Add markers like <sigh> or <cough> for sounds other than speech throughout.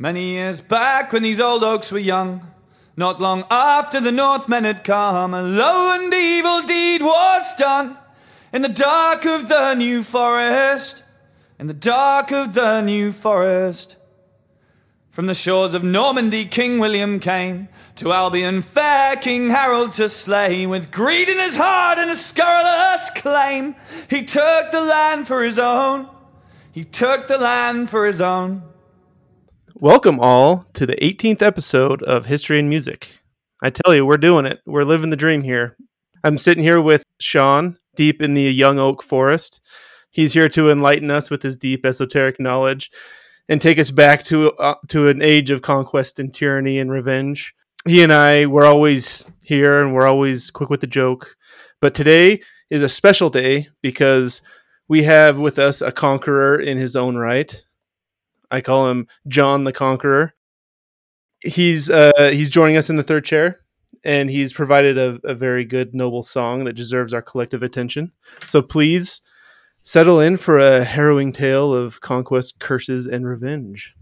Many years back when these old oaks were young, not long after the Northmen had come, a low and evil deed was done in the dark of the New Forest, in the dark of the New Forest. From the shores of Normandy, King William came to Albion fair King Harold to slay. With greed in his heart and a scurrilous claim, he took the land for his own. He took the land for his own. Welcome all to the 18th episode of History in Music. I tell you, we're doing it. We're living the dream here. I'm sitting here with Sean, deep in the young oak forest. He's here to enlighten us with his deep esoteric knowledge and take us back to uh, to an age of conquest and tyranny and revenge. He and I were always here and we're always quick with the joke. But today is a special day because we have with us a conqueror in his own right. I call him John the Conqueror. He's uh, he's joining us in the third chair, and he's provided a, a very good, noble song that deserves our collective attention. So please settle in for a harrowing tale of conquest, curses, and revenge.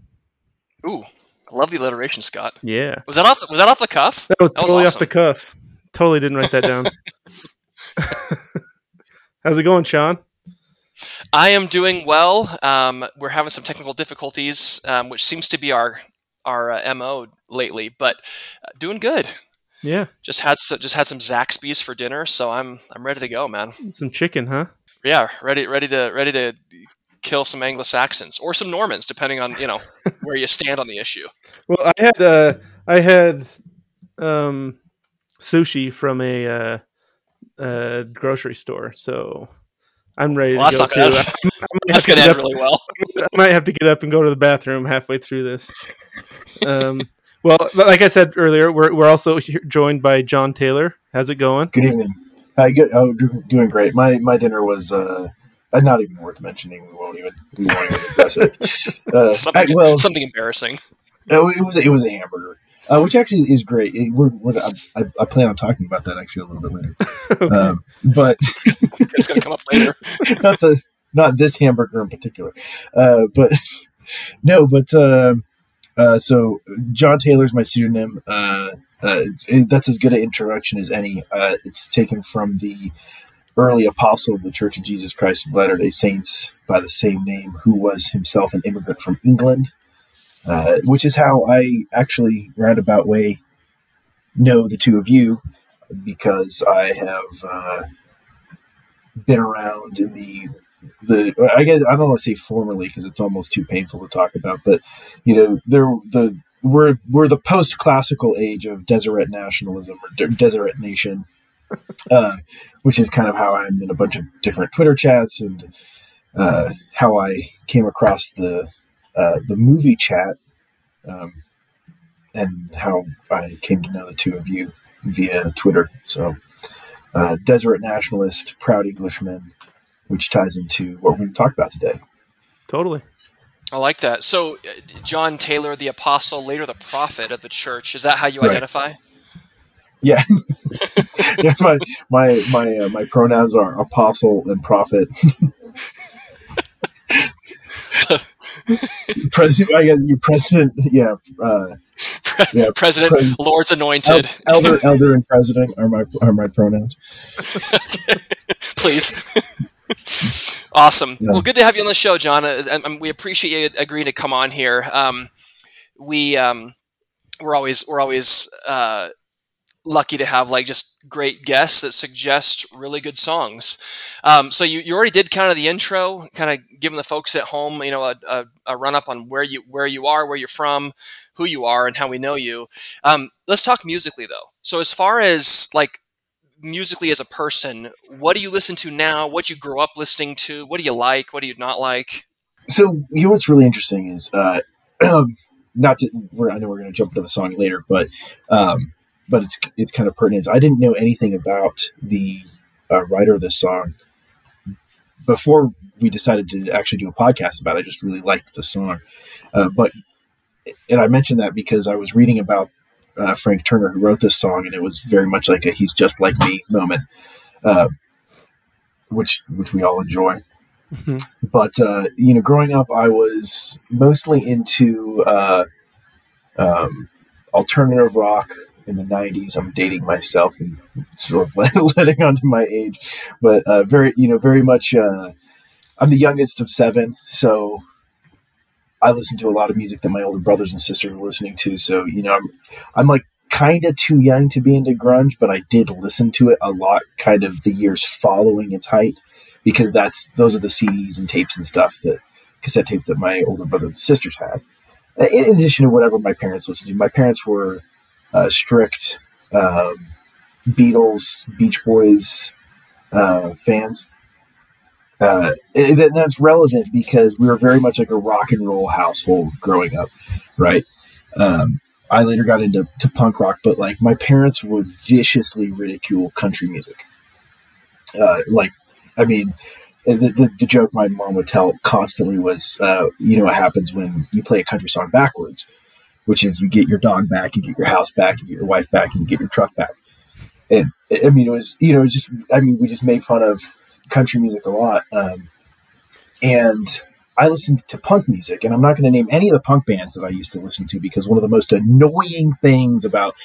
Ooh, I love the alliteration, Scott. Yeah, Was that off? The, was that off the cuff? that was That was totally off the cuff. Totally didn't write that down. <laughs> <laughs> How's it going, Sean? I am doing well. Um, we're having some technical difficulties, um, which seems to be our our uh, mo lately, but uh, doing good. Yeah, Just had so, just had some Zaxby's for dinner, so I'm I'm ready to go, man. some chicken, huh? Yeah, ready ready to ready to kill some Anglo Saxons or some Normans, depending on you know <laughs> where you stand on the issue. Well, I had uh, I had um, sushi from a uh, uh, grocery store, so I'm ready Well, <laughs> to that's go not gonna- I, might That's gonna end up- really well. <laughs> I might have to get up and go to the bathroom halfway through this. <laughs> Um, well, like I said earlier, we're we're also here joined by John Taylor. How's it going? Good evening. I good. Oh, do, doing great. My my dinner was uh, uh, not even worth mentioning. We won't even we won't even address it. Uh, Something, I- well, something embarrassing. no, it was it was a hamburger, uh, which actually is great. It, we're, we're, I, I, I plan on talking about that actually a little bit later. <laughs> Okay. Um, but <laughs> It's going to come up later. <laughs> not the not this hamburger in particular. Uh, but no, but um uh, so John Taylor's my pseudonym. Uh, uh, it, that's as good an introduction as any. Uh, it's taken from the early apostle of the Church of Jesus Christ of Latter Day Saints by the same name, who was himself an immigrant from England. Uh, which is how I actually roundabout way know the two of you because I have uh, been around in the the I guess I don't want to say formerly because it's almost too painful to talk about, but you know there the we're we're the post classical age of Deseret nationalism or De- Deseret nation, <laughs> uh, which is kind of how I'm in a bunch of different Twitter chats and uh, how I came across the uh, the movie chat um, and how I came to know the two of you via Twitter. So, uh, Deseret nationalist, proud Englishman, which ties into what we're going to talk about today. totally. I like that. So, uh, John Taylor, the apostle, later the prophet of the church, is that how you Right. identify? Yeah, <laughs> <laughs> yeah my my my uh, my pronouns are apostle and prophet. <laughs> <laughs> president, I guess you president. Yeah, uh, Yeah, President, pres- Lord's el- anointed. elder, <laughs> elder, and president are my are my pronouns. <laughs> Please. awesome. Yeah. Well, good to have you on the show, John. Uh, and- and we appreciate you agreeing to come on here. Um, we um, we're always we're always uh, lucky to have like just great guests that suggest really good songs. Um, so you, you already did kind of the intro, kind of giving the folks at home, you know, a, a, a run up on where you where you are, where you're from, who you are, and how we know you. Um, let's talk musically though. So as far as like musically as a person, what do you listen to now? What you grew up listening to? What do you like? What do you not like? So you know what's really interesting is uh, <clears throat> not to. I know we're going to jump into the song later, but um, but it's it's kind of pertinent. I didn't know anything about the uh, writer of this song before we decided to actually do a podcast about it. I just really liked the song, uh, but and I mentioned that because I was reading about uh, Frank Turner who wrote this song, and it was very much like a "he's just like me" moment, uh, which which we all enjoy Mhm. but uh, you know growing up i was mostly into uh, um, alternative rock in the 90s. I'm dating myself and sort of <laughs> letting onto my age, but uh, very, you know, very much. Uh, I'm the youngest of seven, so I listen to a lot of music that my older brothers and sisters are listening to. So you know, I'm I'm like kind of too young to be into grunge, but I did listen to it a lot, kind of the years following its height, because that's those are the CDs and tapes and stuff that cassette tapes that my older brothers and sisters had. In addition to whatever my parents listened to, my parents were uh, strict um, Beatles, Beach Boys uh, fans. Uh, and that's relevant because we were very much like a rock and roll household growing up, right? Um, I later got into to punk rock, but like my parents would viciously ridicule country music. Uh, like, I mean, the, the, the, joke my mom would tell constantly was, uh, you know, what happens when you play a country song backwards, which is you get your dog back, you get your house back, you get your wife back, you get your truck back. And I mean, it was, you know, just, I mean, we just made fun of country music a lot. Um, and I listened to punk music, and I'm not going to name any of the punk bands that I used to listen to because one of the most annoying things about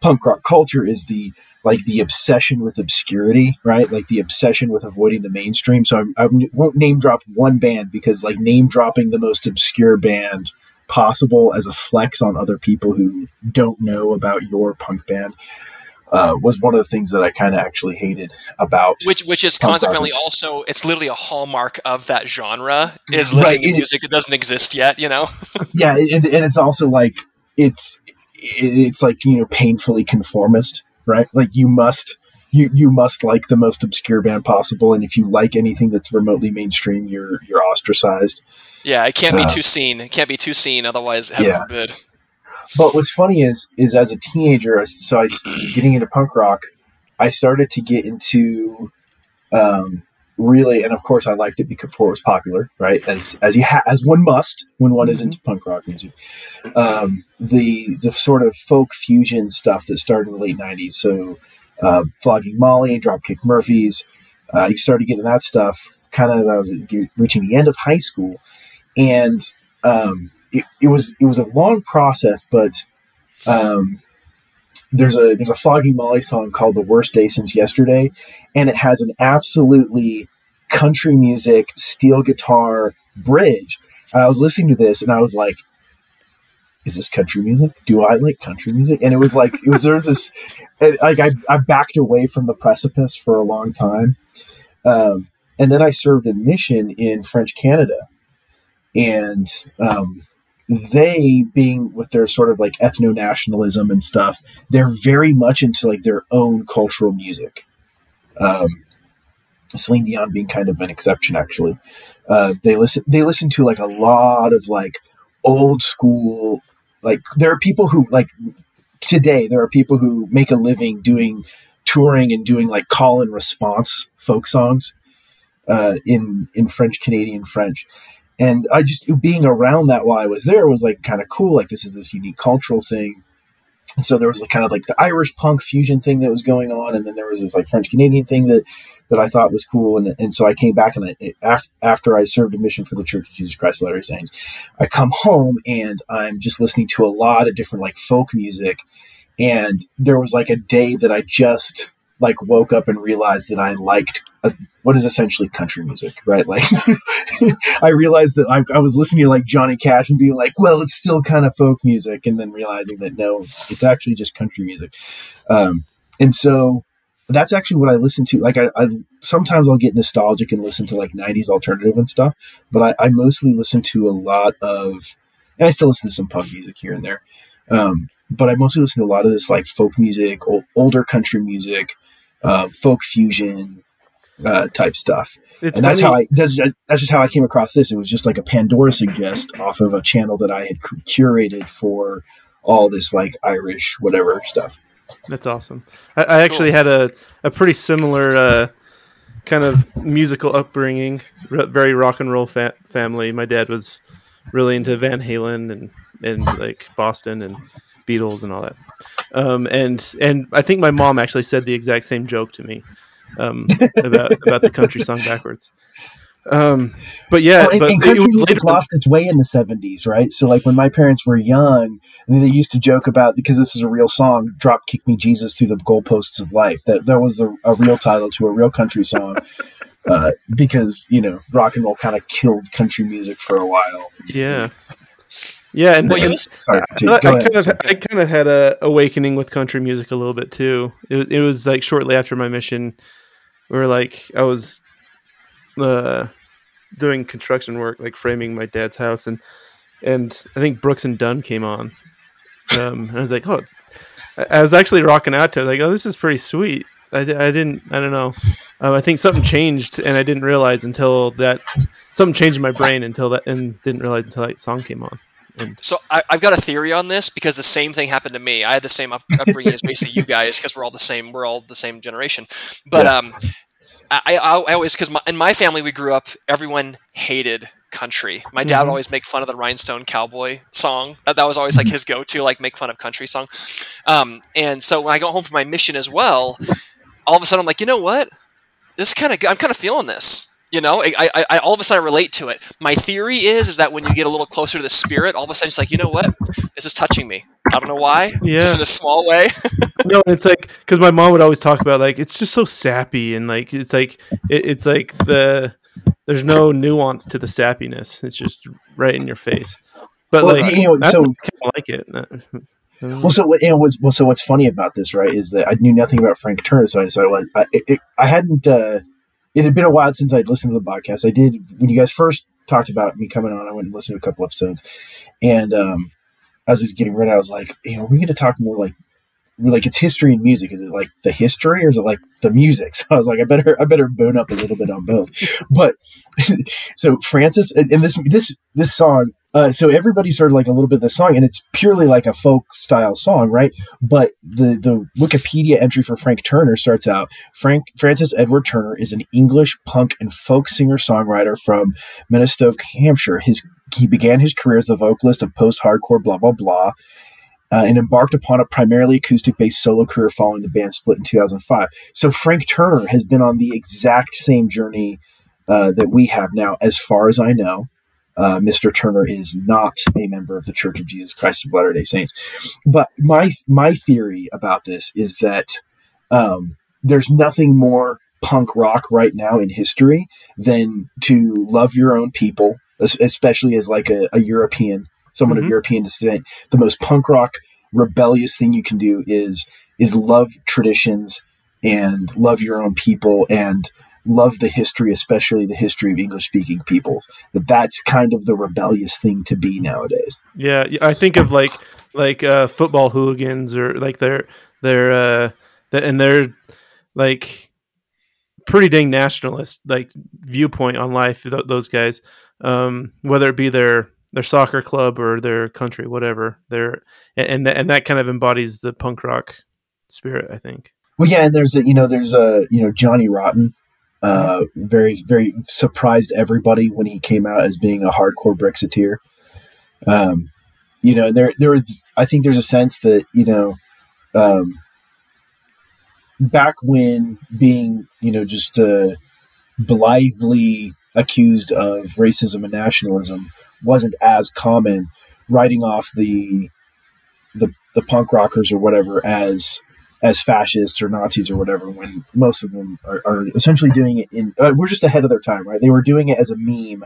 punk rock culture is the like the obsession with obscurity, right? Like the obsession with avoiding the mainstream. So I, I won't name drop one band because like name dropping the most obscure band possible as a flex on other people who don't know about your punk band uh, was one of the things that I kind of actually hated about which which is consequently also it's literally a hallmark of that genre is listening right. to music that doesn't exist yet you know? <laughs> Yeah and, and it's also like it's it's like you know painfully conformist right? Like you must you you must like the most obscure band possible and if you like anything that's remotely mainstream you're you're ostracized yeah it can't be uh, too seen it can't be too seen otherwise heaven yeah. forbid but what's funny is is as a teenager, so I getting into punk rock, I started to get into um, really, and of course I liked it before it was popular, right? As as you ha- as one must when one mm-hmm. is into punk rock music. Um, the the sort of folk fusion stuff that started in the late '90s, so uh, Flogging Molly, Dropkick Murphys, uh, you started getting that stuff. Kind of, I was reaching the end of high school, and um, it, it was it was a long process, but um, there's a there's a Flogging Molly song called "The Worst Day Since Yesterday," and it has an absolutely country music steel guitar bridge. And I was listening to this, and I was like, "Is this country music? Do I like country music?" And it was like it was there this like I, I backed away from the precipice for a long time. Um, and then I served a mission in French Canada, and um, they being with their sort of like ethno nationalism and stuff, they're very much into like their own cultural music. Um, Celine Dion being kind of an exception, actually. Uh, they listen. They listen to like a lot of like old school. Like there are people who like today. There are people who make a living doing touring and doing like call and response folk songs uh, in in French Canadian French and I just being around that while I was there was like kind of cool. Like this is this unique cultural thing. And so there was like kind of like the Irish punk fusion thing that was going on, and then there was this like French Canadian thing that that I thought was cool. And, and so I came back and I, after I served a mission for the Church of Jesus Christ of Latter-day Saints, I come home and I'm just listening to a lot of different like folk music. And there was like a day that I just like woke up and realized that I liked a, what is essentially country music, right? Like <laughs> I realized that I, I, was listening to like Johnny Cash and being like, well, it's still kind of folk music, and then realizing that no, it's, it's actually just country music. Um, and so that's actually what I listen to. Like I, I, sometimes I'll get nostalgic and listen to like '90s alternative and stuff, but I, I mostly listen to a lot of, and I still listen to some punk music here and there. Um, but I mostly listen to a lot of this like folk music, old, older country music, uh, folk fusion uh, type stuff. It's and that's how I that's just, that's just how I came across this. It was just like a Pandora suggest off of a channel that I had curated for all this like Irish whatever stuff. That's awesome. I, I actually cool. had a a pretty similar uh, kind of musical upbringing, very rock and roll fa- family. My dad was really into Van Halen and and like Boston and Beatles and all that. Um, and and I think my mom actually said the exact same joke to me um, about about the country song backwards. Um, but yeah, Well, and, but and it country was music later. lost its way in the 70s, right? So, like, when my parents were young, I mean, they used to joke about, because this is a real song, Drop Kick Me Jesus Through the Goalposts of Life. That, that was a, a real title to a real country song. Uh, because, you know, rock and roll kind of killed country music for a while. Yeah, yeah, and, Well, you and listen- Sorry, I, I kind of I kind of had a awakening with country music a little bit too. It, it was like shortly after my mission, where like I was uh, doing construction work, like framing my dad's house, and and I think Brooks and Dunn came on, um, and I was like, oh, I, was actually rocking out to it, like, oh, this is pretty sweet. I, I didn't I don't know. Um, I think something changed, and I didn't realize until that something changed in my brain until that, and didn't realize until that song came on. And So I, I've got a theory on this because the same thing happened to me. I had the same up, upbringing as basically you guys because we're all the same. We're all the same generation. But Yeah. um, I, I, I always because in my family we grew up. Everyone hated country. My dad would Mhm. always make fun of the Rhinestone Cowboy song. That, that was always like his go-to, like make fun of country song. Um, and so when I got home from my mission as well, all of a sudden I'm like, you know what? This is kind of. I'm kind of feeling this. You know, I, I, I all of a sudden I relate to it. My theory is is that when you get a little closer to the spirit, all of a sudden it's like, you know what? This is touching me. I don't know why. Yeah. Just in a small way. <laughs> no, it's like because my mom would always talk about like it's just so sappy and like it's like it, it's like the there's no nuance to the sappiness. It's just right in your face. But Well, like you know, so- kind of like it. Well, so you know, what's, well, so what's funny about this, right, is that I knew nothing about Frank Turner, so I decided well, I, it, I hadn't. Uh, it had been a while since I'd listened to the podcast. I did when you guys first talked about me coming on. I went and listened to a couple episodes, and um, as I was getting ready, I was like, you know, we're going to talk more like like it's history and music. Is it like the history or is it like the music? <laughs> So I was like, I better I better bone up a little bit on both. But <laughs> so Francis and, this this this song. Uh, so everybody started like a little bit of the song, and it's purely like a folk style song, right? But the the Wikipedia entry for Frank Turner starts out: Frank Francis Edward Turner is an English punk and folk singer songwriter from Meonstoke, Hampshire. His he began his career as the vocalist of post hardcore blah blah blah. Uh, and embarked upon a primarily acoustic based solo career following the band split in 2005. So Frank Turner has been on the exact same journey uh, that we have now, as far as I know. Uh, Mr. Turner is not a member of the Church of Jesus Christ of Latter Day Saints. But my my theory about this is that um, there's nothing more punk rock right now in history than to love your own people, especially as like a, a European, someone of Mhm. European descent. The most punk rock rebellious thing you can do is is love traditions and love your own people and love the history, especially the history of English speaking peoples. That that's kind of the rebellious thing to be nowadays. Yeah, yeah, I think of like like uh, football hooligans or like they're they're uh, th- and they're like pretty dang nationalist like viewpoint on life. Th- those guys, um, whether it be their their soccer club or their country, whatever. They're and and that, kind of embodies the punk rock spirit. I think. Well, yeah, and there's a you know there's a you know Johnny Rotten, uh, very very surprised everybody when he came out as being a hardcore Brexiteer. Um, you know, there there was I think there's a sense that you know, um, back when being you know just uh, blithely accused of racism and nationalism wasn't as common, writing off the the the punk rockers or whatever as as fascists or Nazis or whatever, when most of them are, are essentially doing it in. Uh, we're just ahead of their time, right? They were doing it as a meme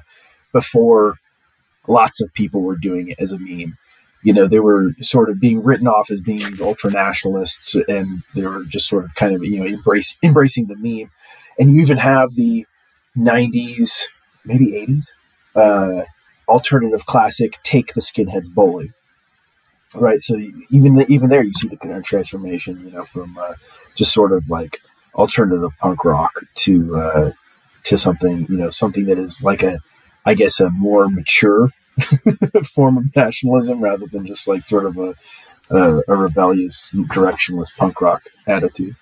before lots of people were doing it as a meme. You know, they were sort of being written off as being these ultra nationalists, and they were just sort of kind of you know embrace embracing the meme. And you even have the '90s, maybe '80s, uh, alternative classic "Take the Skinheads Bowling." right so even even there you see the kind of transformation you know from uh, just sort of like alternative punk rock to uh, to something you know something that is like a i guess a more mature <laughs> form of nationalism rather than just like sort of a a, a rebellious directionless punk rock attitude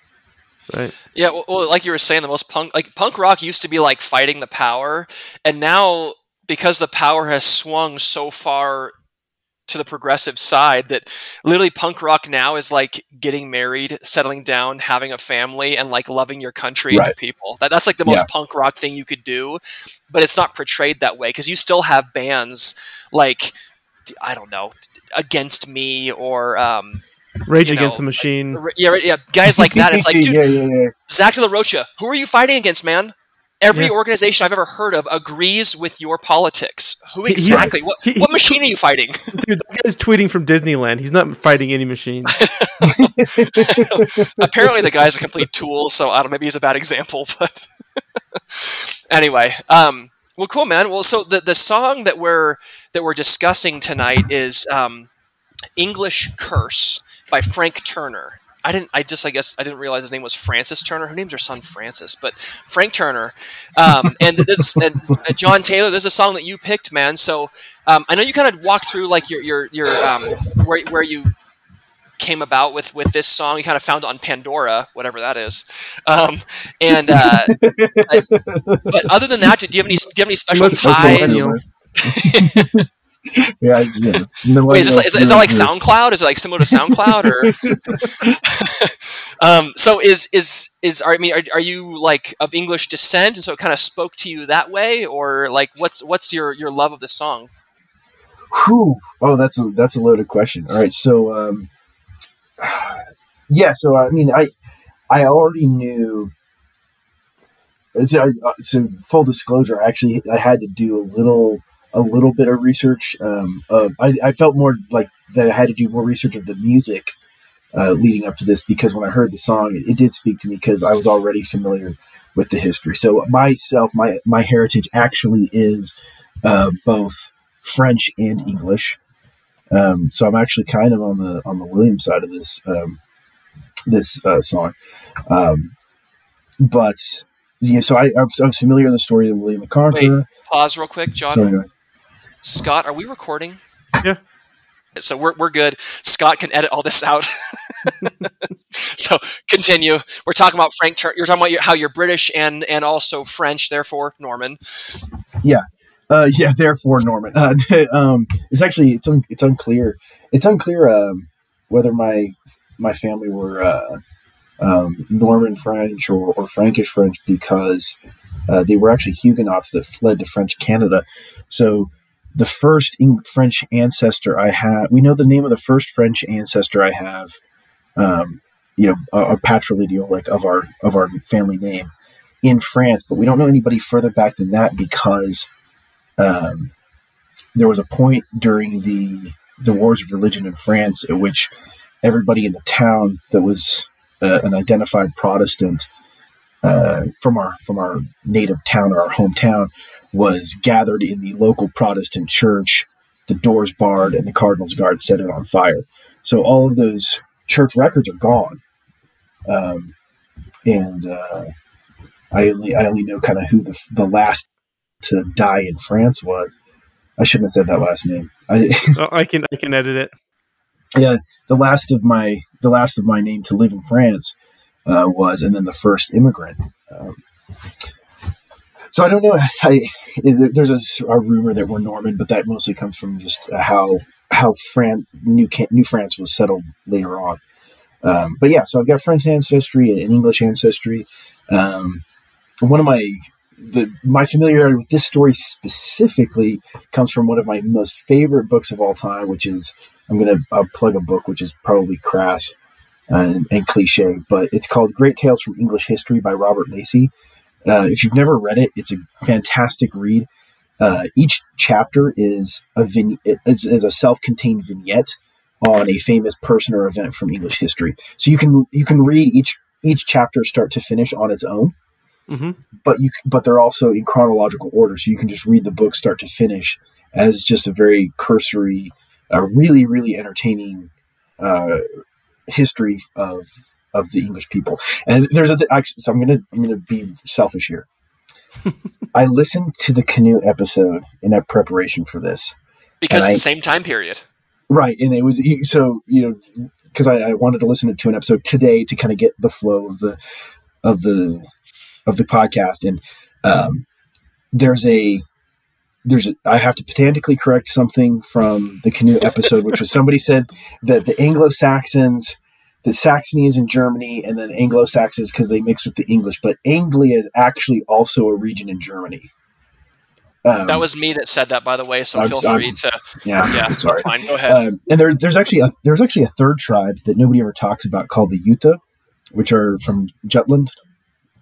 Right. Yeah, well, well, like you were saying, the most punk like punk rock used to be like fighting the power, and now because the power has swung so far to the progressive side that literally punk rock now is like getting married, settling down, having a family, and like loving your country and Right. your people. That, that's like the most Yeah. punk rock thing you could do, but it's not portrayed that way because you still have bands like I don't know, Against Me or um, Rage You Against know, the Machine. r- yeah, yeah, guys like that. It's like, <laughs> dude, yeah, yeah, yeah. Zack De La Rocha, who are you fighting against, man? Every Yeah. organization I've ever heard of agrees with your politics. Who He- he- exactly? what, what machine are you fighting? <laughs> Dude, that guy's tweeting from Disneyland. He's not fighting any machine. <laughs> Apparently, the guy's a complete tool, so I don't know. Maybe he's a bad example, <laughs> but anyway. Um, well, cool, man. Well, so the the song that we're that we're discussing tonight is um, "English Curse" by Frank Turner. I didn't. I just. I guess I didn't realize his name was Francis Turner. Who names her son Francis? But Frank Turner. Um, <laughs> and this and uh, John Taylor. There's a song that you picked, man. So um, I know you kind of walked through like your your your um, where where you came about with with this song. You kind of found it on Pandora, whatever that is. Um, and uh, I- <laughs> but other than that, do you have any do you have any special ties? <laughs> <laughs> yeah, it's, yeah. Wait, is this, like, is, is that like SoundCloud? Is it like similar to SoundCloud, or? <laughs> um, so is is is are, I mean, are, are you like of English descent, and so it kind of spoke to you that way, or like what's what's your your love of the song? Whew. Oh, that's a that's a loaded question. All right, so um, <sighs> yeah, so I mean, I I already knew. So, I- so full disclosure, I actually I had to do a little a little bit of research. Um, uh, I I felt more like that I had to do more research of the music uh, leading up to this because when I heard the song, it, it did speak to me because I was already familiar with the history. So myself, my my heritage actually is uh, both French and English. Um, so I'm actually kind of on the on the William side of this um, this uh, song. Um, but you know, so I, I, was, familiar with the story of William the Conqueror. Pause real quick, John. So anyway, Scott, are we recording? Yeah. So we're, we're good. Scott can edit all this out. <laughs> so continue. We're talking about Frank. Tur- you're talking about your, how you're British and and also French, therefore Norman. Yeah, uh, yeah. Therefore, Norman. Uh, <laughs> um, it's actually it's un, it's unclear. It's unclear um, whether my my family were uh, um, Norman French or, or Frankish French because uh, they were actually Huguenots that fled to French Canada. So the first French ancestor I have, we know the name of the first French ancestor I have, um, you know, a, a patrilineal like of our of our family name in France, but we don't know anybody further back than that because um, there was a point during the the wars of religion in France at which everybody in the town that was uh, an identified Protestant uh, from our from our native town or our hometown was gathered in the local Protestant church. The doors barred and the Cardinal's Guard set it on fire. So all of those church records are gone, um, and uh, I only I only know kind of who the the last to die in France was. I shouldn't have said that last name. I, <laughs> oh, I can I can edit it. yeah, the last of my the last of my name to live in France uh, was, and then the first immigrant. Um, so I don't know. I, there's a, a rumor that we're Norman, but that mostly comes from just how how Fran New New France was settled later on. Um, but yeah, so I've got French ancestry and English ancestry. Um, one of my the my familiarity with this story specifically comes from one of my most favorite books of all time, which is I'm gonna I'll plug a book which is probably crass and, and cliche, but it's called Great Tales from English History by Robert Lacey. Uh, if you've never read it, it's a fantastic read. Uh, each chapter is a vin- is, is a self-contained vignette on a famous person or event from English history. So you can you can read each each chapter start to finish on its own hmm but you but they're also in chronological order, so you can just read the book start to finish as just a very cursory, uh, really really entertaining uh, history of of the English people. And there's a th- so I'm gonna I'm gonna be selfish here. <laughs> I listened to the canoe episode in that preparation for this, Because And it's the same time period. right? And it was so you know because I, I wanted to listen to an episode today to kind of get the flow of the of the of the podcast and um, there's a there's a, I have to pedantically correct something from the canoe episode, which was somebody said that the Anglo Saxons, Saxony is in Germany, and then Anglo Saxons because they mix with the English, but Anglia is actually also a region in Germany. Um, that was me that said that, by the way. So I'm, feel free I'm, to. Yeah, yeah. Sorry. Fine. Go ahead. Um, and there, there's actually a, there's actually a third tribe that nobody ever talks about called the Utah, which are from Jutland.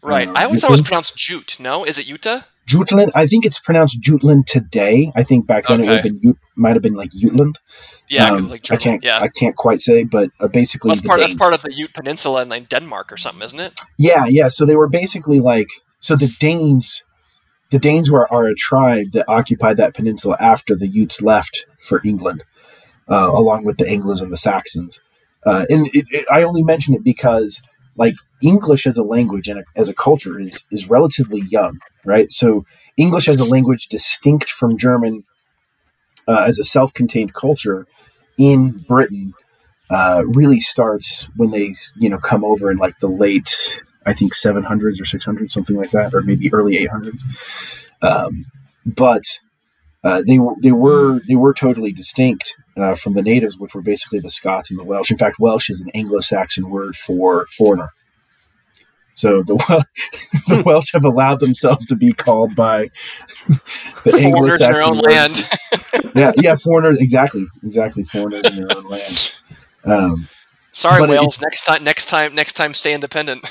Right. Uh, I always thought it was pronounced Jute. No, is it Utah? Jutland. I think it's pronounced Jutland today. I think back then okay. it would have been might have been like Jutland. Yeah, um, like I can't. Yeah. I can't quite say, but uh, basically well, that's part. Danes. That's part of the Ute Peninsula in like Denmark or something, isn't it? Yeah, yeah. So they were basically like so the Danes the Danes were are a tribe that occupied that peninsula after the Utes left for England, uh, along with the Anglos and the Saxons. Uh, and it, it, I only mention it because, like, English as a language and a, as a culture is is relatively young, right? So English as a language, distinct from German, uh, as a self-contained culture in Britain, uh, really starts when they you know come over in like the late I think 700s or 600s, something like that, or maybe early 800s. Um, but uh, they were they were they were totally distinct uh, from the natives, which were basically the Scots and the Welsh. In fact, Welsh is an Anglo-Saxon word for foreigner. So the <laughs> the Welsh have allowed themselves to be called by the English. foreigners in their own word. land. <laughs> yeah, yeah, foreigners. Exactly, exactly. Foreigners in their own land. Um, Sorry, Wales. Next time, next time, next time, stay independent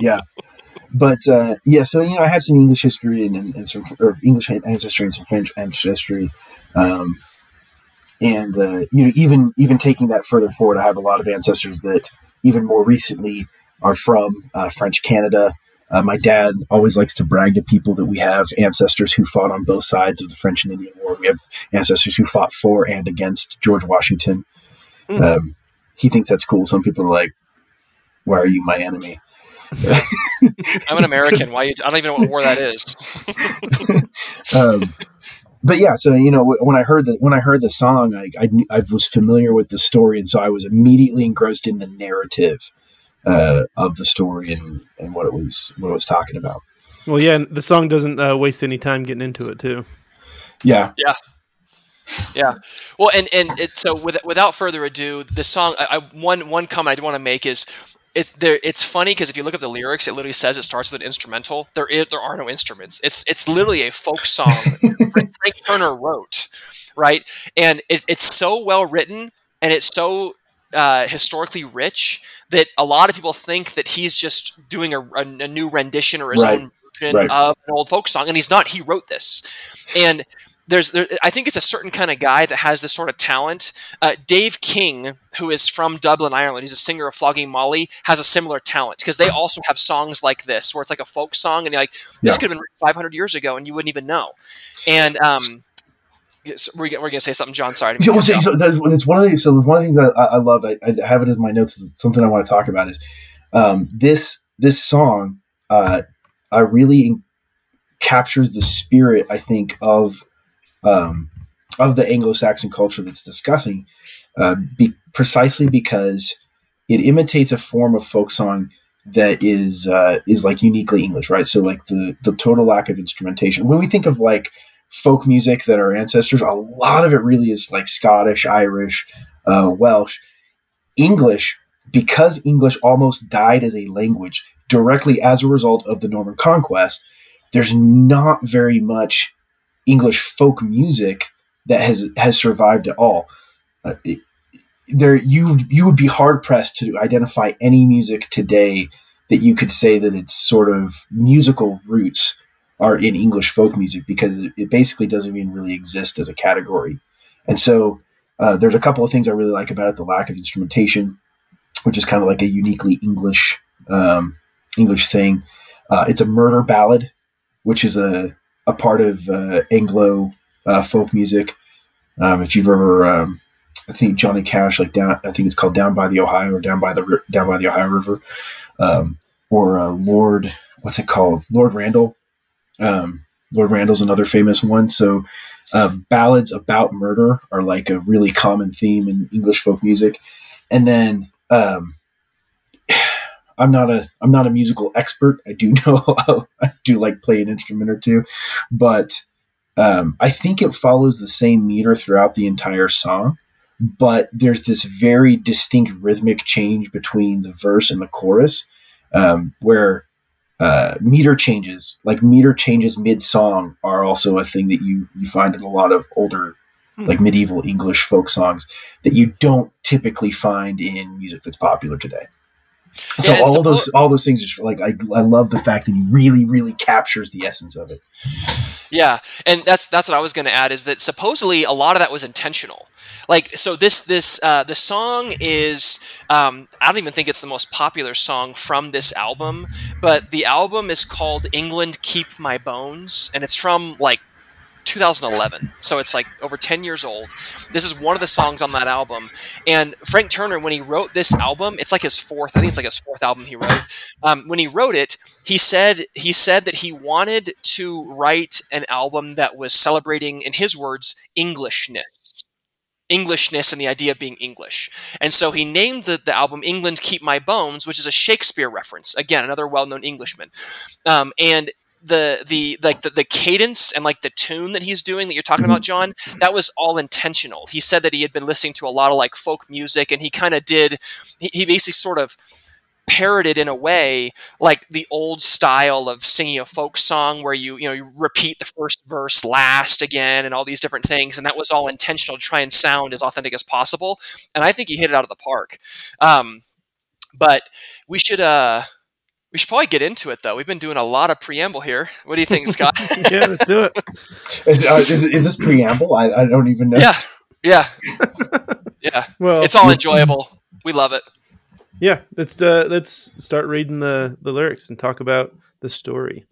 yeah. But uh, yeah, so you know, I have some English history and, and, and some English ancestry and some French ancestry, um, and uh, you know, even even taking that further forward, I have a lot of ancestors that even more recently are from uh, French Canada. Uh, my dad always likes to brag to people that we have ancestors who fought on both sides of the French and Indian War. We have ancestors who fought for and against George Washington. Mm. Um, he thinks that's cool. Some people are like, "Why are you my enemy?" I'm an American. Why? You, I don't even know what war that is. <laughs> um, but yeah, so you know, when I heard the when I heard the song, I, I, I was familiar with the story, and so I was immediately engrossed in the narrative uh, of the story and, and what it was what it was talking about. Well, yeah, and the song doesn't uh, waste any time getting into it too. Yeah, yeah, yeah. Well, and and it, so with, without further ado, the song. I, I, one one comment I want to make is it there it's funny because if you look at the lyrics it literally says it starts with an instrumental there is, there are no instruments it's it's literally a folk song <laughs> frank turner wrote right and it, it's so well written and it's so uh, historically rich that a lot of people think that he's just doing a, a, a new rendition or his right. own version right. of an old folk song and he's not he wrote this and there's there, I think it's a certain kind of guy that has this sort of talent. Uh, Dave King, who is from Dublin, Ireland, he's a singer of Flogging Molly, has a similar talent because they also have songs like this where it's like a folk song and you're like this yeah. could have been 500 years ago and you wouldn't even know. And um, we're, we're going to say something, John. Sorry. Yeah, so that's, that's, one of the so one of the things I, I love. I, I, have it as my notes. Something I want to talk about is um, this this song. Uh, I really captures the spirit. I think of um, of the Anglo-Saxon culture that's discussing, uh, be, precisely because it imitates a form of folk song that is uh, is like uniquely English, right? So like the the total lack of instrumentation. When we think of like folk music that our ancestors, a lot of it really is like Scottish, Irish, uh, Welsh, English. Because English almost died as a language directly as a result of the Norman conquest, there's not very much English folk music that has has survived at all. Uh, it, there, you you would be hard pressed to identify any music today that you could say that its sort of musical roots are in English folk music because it, basically doesn't even really exist as a category. And so uh, there's a couple of things I really like about it: the lack of instrumentation, which is kind of like a uniquely English um, English thing. Uh, it's a murder ballad, which is a a part of uh, Anglo uh, folk music. Um, if you've ever, um, I think Johnny Cash, like down, I think it's called "Down by the Ohio" or "Down by the Down by the Ohio River," um, or uh, Lord, what's it called? Lord Randall. Um, Lord Randall's another famous one. So, uh, ballads about murder are like a really common theme in English folk music, and then um, <sighs> I'm not a I'm not a musical expert. I do <laughs> know I do like play an instrument or two, but Um, I think it follows the same meter throughout the entire song, but there's this very distinct rhythmic change between the verse and the chorus, um, where uh, meter changes, like meter changes mid song, are also a thing that you you find in a lot of older, Hmm. like medieval English folk songs that you don't typically find in music that's popular today. So Yeah, all so- those all those things are like I, I love the fact that he really really captures the essence of it. Yeah, and that's that's what I was going to add is that supposedly a lot of that was intentional. Like so, this this uh, the song is um, I don't even think it's the most popular song from this album, but the album is called "England Keep My Bones," and it's from like 2011, so it's like over 10 years old. This is one of the songs on that album, and Frank Turner, when he wrote this album, it's like his fourth. I think it's like his fourth album he wrote. Um, when he wrote it, he said he said that he wanted to write an album that was celebrating, in his words, Englishness. Englishness and the idea of being English. And so he named the, the album England Keep My Bones, which is a Shakespeare reference. Again, another well known Englishman. Um, and the the like the, the cadence and like the tune that he's doing that you're talking about john that was all intentional. He said that he had been listening to a lot of like folk music and he kind of did he, he basically sort of parroted in a way like the old style of singing a folk song where you you know you repeat the first verse last again and all these different things and that was all intentional to try and sound as authentic as possible and i think he hit it out of the park. Um, but we should uh we should probably get into it though we've been doing a lot of preamble here what do you think scott <laughs> yeah, let's do it. Is, uh, is, is this preamble? I, I don't even know. yeah yeah <laughs> yeah Well, it's all enjoyable we love it yeah. Let's uh, let's start reading the the lyrics and talk about the story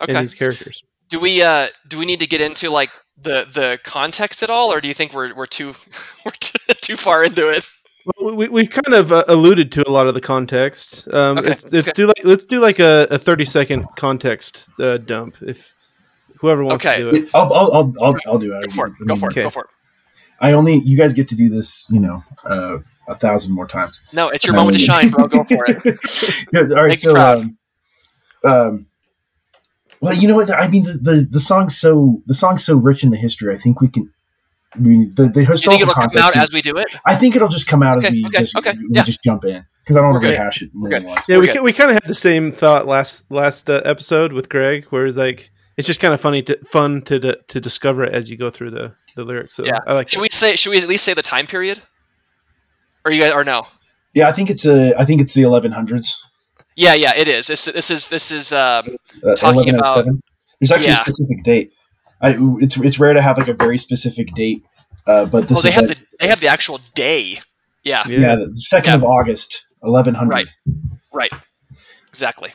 and okay these characters. do we uh do we need to get into like the the context at all or do you think we're we're too <laughs> we're too, too far into it Well, we we've kind of uh, alluded to a lot of the context. Um, Okay, let's let's okay. do like let's do like a, a thirty second context uh, dump if whoever wants Okay. to do it. It- I'll, I'll, I'll, I'll, I'll do it. go for it I go mean, for it okay. go for it I only you guys get to do this, you know, uh, a thousand more times. no it's your moment to shine bro go for it <laughs> Yeah, all right, Make so um, um, well, you know what? I mean, the, the the song's so the song's so rich in the history. I think we can. I mean, the, the do you think it'll come context. out is- as we do it I think it'll just come out as Okay, we okay, just okay, we yeah. just jump in because I don't want We're to rehash it more We're than once. Yeah, We're we good. we kind of had the same thought last last uh, episode with Greg, where it's like it's just kind of funny to fun to to to discover it as you go through the the lyrics. So Yeah. I like. should it. we say should we at least say the time period or you guys or no Yeah, I think it's a. I think it's the 1100s. yeah yeah it is this this is this is um Uh, Talking about- There's actually Yeah. a specific date. I, it's it's rare to have like a very specific date, uh, but this oh they is have a- the they have the actual day yeah Yeah. yeah, the second Yeah. of August, 1100. Right. right exactly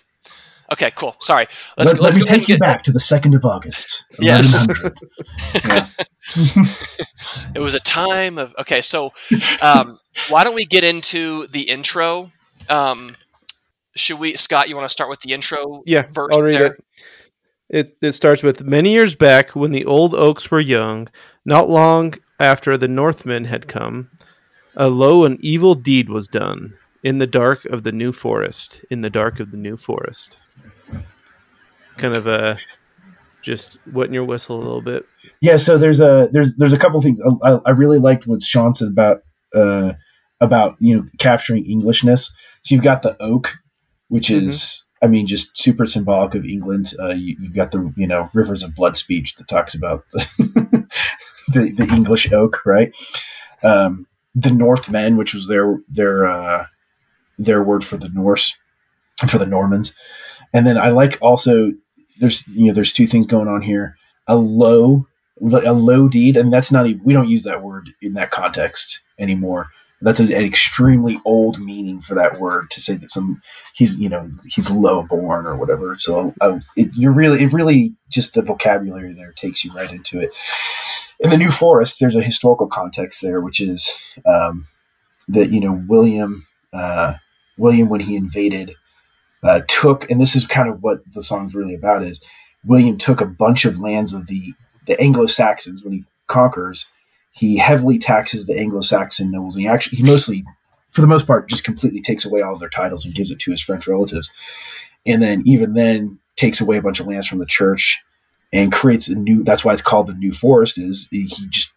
okay cool sorry let's Let, let's let me go ahead and take you get back to the second of August. Yes. 1100. yeah. <laughs> It was a time of okay. So, um, why don't we get into the intro? Um, should we, Scott? You want to start with the intro? Yeah, verse I'll read there? it. It it starts with many years back when the old oaks were young, not long after the Northmen had come, a low and evil deed was done in the dark of the new forest. In the dark of the new forest. Kind of a just wetting your whistle a little bit. Yeah, so there's a there's there's a couple things. I, I really liked what Sean said about uh, about you know capturing Englishness. So you've got the oak, which is I mean just super symbolic of England. Uh, you, you've got the you know rivers of blood speech that talks about the <laughs> the, the English oak, right? Um, the Northmen, which was their their uh, their word for the Norse for the Normans, and then I like also there's you know there's two things going on here a low a low deed and that's not even we don't use that word in that context anymore that's a- an extremely old meaning for that word to say that some he's you know he's low born or whatever so uh, it, you're really it really just the vocabulary there takes you right into it in the new forest there's a historical context there which is um, that you know william uh, william when he invaded uh, took and this is kind of what the song's really about is William took a bunch of lands of the, the Anglo Saxons when he conquers. He heavily taxes the Anglo Saxon nobles. And he actually, he mostly, for the most part, just completely takes away all of their titles and gives it to his French relatives. And then, even then, takes away a bunch of lands from the church and creates a new. That's why it's called the New Forest. Is he just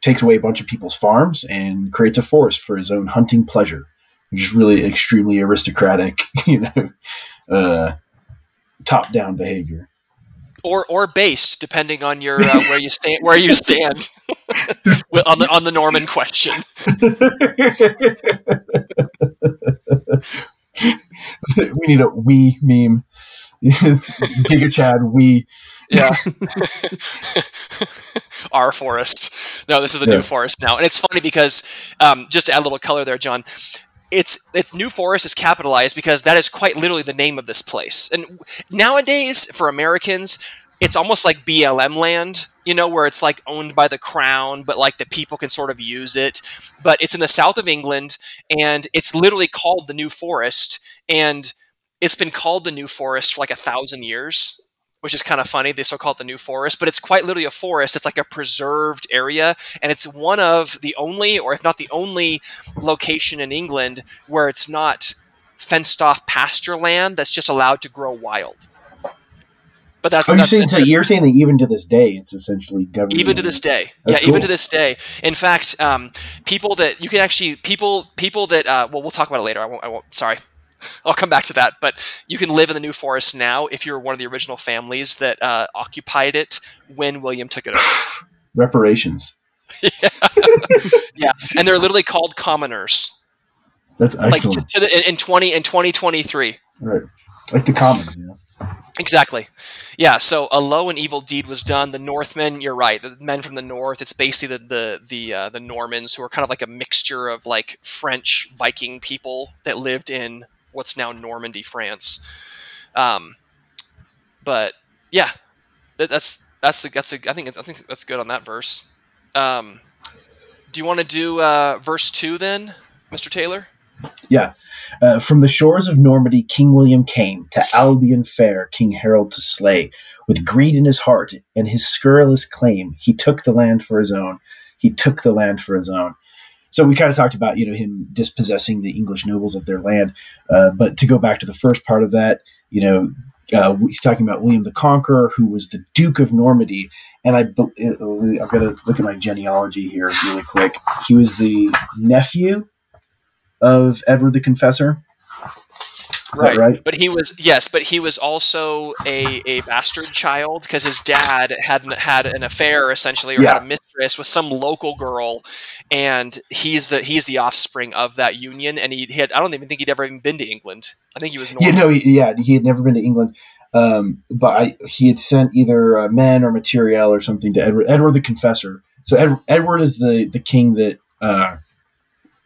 takes away a bunch of people's farms and creates a forest for his own hunting pleasure, which is really extremely aristocratic, <laughs> you know, uh, top down behavior. Or, or based, depending on your uh, where you stand, where you stand <laughs> on the on the Norman question. we need a we meme. <laughs> Giga Chad, we. Yeah. <laughs> Our forest. No, this is the yeah. new forest now. And it's funny because, um, just to add a little color there, John, it's it's New Forest is capitalized because that is quite literally the name of this place. And nowadays, for Americans, it's almost like BLM land, you know, where it's like owned by the crown, but like the people can sort of use it. But it's in the south of England, and it's literally called the New Forest, and it's been called the New Forest for like a thousand years which is kind of funny. They still call it the New Forest, but it's quite literally a forest. It's like a preserved area, and it's one of the only, or if not the only, location in England where it's not fenced off pasture land that's just allowed to grow wild. But that's, oh, that's you're, saying, so you're saying that even to this day, it's essentially government. Even to this day, that's yeah, cool. even to this day. In fact, um, people that you can actually people people that uh, well, we'll talk about it later. I won't. I won't. Sorry, <laughs> I'll come back to that. But you can live in the New Forest now if you're one of the original families that uh, occupied it when William took it over. <laughs> Reparations. yeah. <laughs> yeah, and they're literally called commoners. That's excellent. Like the, in twenty in twenty twenty three. Right, like the commons. Yeah. Exactly. Yeah. So a low and evil deed was done. The Northmen. You're right. The men from the north. It's basically the the the, uh, the Normans who are kind of like a mixture of like French Viking people that lived in what's now Normandy, France. Um, but yeah, that's that's a, that's a, I think I think that's good on that verse. Um, do you want to do uh, verse two then, Mister Taylor? Yeah. Uh, from the shores of Normandy, King William came to Albion fair, King Harold to slay. With greed in his heart and his scurrilous claim, he took the land for his own. He took the land for his own so we kind of talked about you know him dispossessing the English nobles of their land, uh, but to go back to the first part of that, you know, uh, he's talking about William the Conqueror, who was the Duke of Normandy, and I uh, I've got to look at my genealogy here really quick. He was the nephew of Edward the Confessor. Is right. right. But he was yes, but he was also a, a bastard child because his dad had had an affair essentially or yeah. had a with some local girl, and he's the he's the offspring of that union. And he, he had I don't even think he'd ever even been to England. I think he was normal. Yeah, no, yeah, he had never been to England. Um, but I, he had sent either uh, men or material or something to Edward Edward the Confessor. So Ed, Edward is the the king that uh,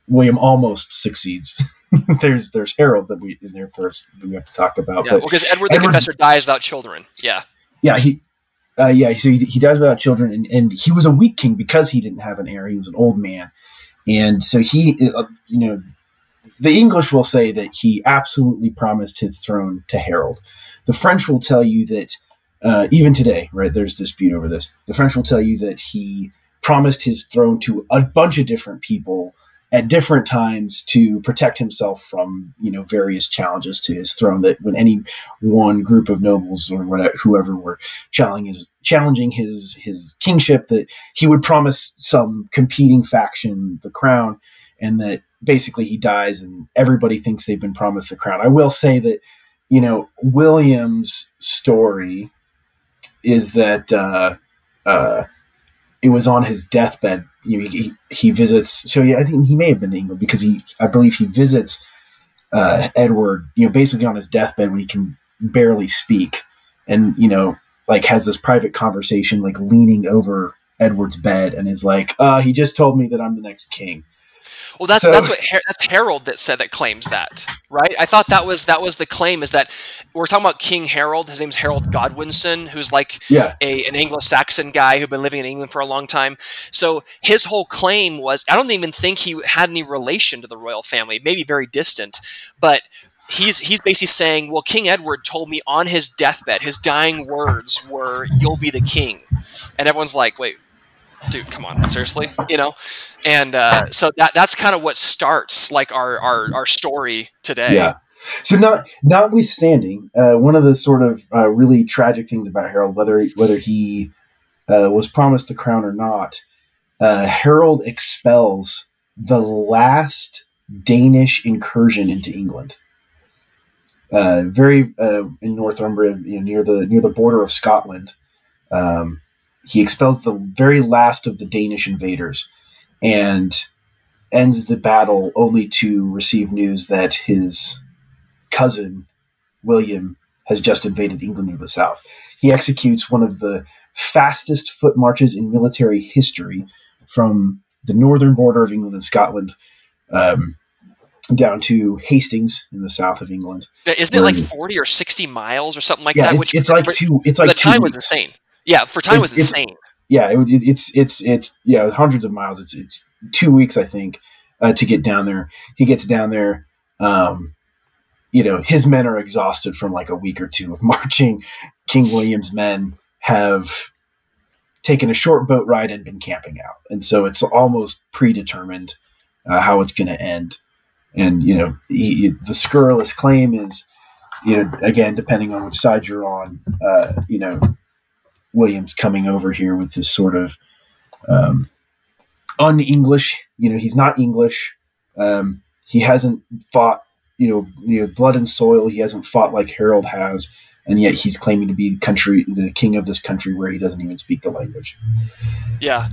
William almost succeeds. <laughs> there's there's Harold that we in there first we have to talk about. Yeah, because Edward the Edward, Confessor dies without children. Yeah. Yeah, he uh, yeah, so he, he dies without children, and, and he was a weak king because he didn't have an heir. He was an old man, and so he, uh, you know, the English will say that he absolutely promised his throne to Harold. The French will tell you that uh, even today, right? There's dispute over this. The French will tell you that he promised his throne to a bunch of different people at different times to protect himself from you know various challenges to his throne that when any one group of nobles or whatever whoever were challenging his challenging his his kingship that he would promise some competing faction the crown and that basically he dies and everybody thinks they've been promised the crown. I will say that you know william's story is that uh, uh, it was on his deathbed you know, he, he visits. So yeah, I think he may have been to England because he, I believe, he visits uh, Edward. You know, basically on his deathbed when he can barely speak, and you know, like has this private conversation, like leaning over Edward's bed, and is like, uh, "He just told me that I'm the next king." Well, that's so, that's what that's Harold that said that claims that, right? I thought that was that was the claim is that we're talking about King Harold. His name's Harold Godwinson, who's like yeah. a an Anglo-Saxon guy who'd been living in England for a long time. So his whole claim was I don't even think he had any relation to the royal family, maybe very distant, but he's he's basically saying, well, King Edward told me on his deathbed, his dying words were, "You'll be the king," and everyone's like, wait, dude, come on, seriously, you know? And uh, so that that's kind of what starts like our, our, our story today. Yeah. So not notwithstanding, uh, one of the sort of uh, really tragic things about Harold, whether whether he uh, was promised the crown or not, uh, Harold expels the last Danish incursion into England. Uh, very in Northumbria, you know, near the near the border of Scotland, um, he expels the very last of the Danish invaders, and ends the battle only to receive news that his cousin William has just invaded England to the south. He executes one of the fastest foot marches in military history from the northern border of England and Scotland um, down to Hastings in the south of England. Isn't it like forty or sixty miles or something like yeah, that? It's, which it's like two. It's like the time was insane. Yeah, for time It- was insane. yeah, it, it, it's it's it's yeah, hundreds of miles. It's it's two weeks, I think, uh, to get down there. He gets down there. Um, you know, his men are exhausted from like a week or two of <laughs> marching. King William's men have taken a short boat ride and been camping out, and so it's almost predetermined uh, how it's going to end. And you know, he, he- the scurrilous claim is, you know, again, depending on which side you're on, uh, you know, Williams coming over here with this sort of um, un-English. You know, he's not English. Um, he hasn't fought, you know, you know, blood and soil. He hasn't fought like Harold has, and yet he's claiming to be the country, the king of this country, where he doesn't even speak the language. Yeah,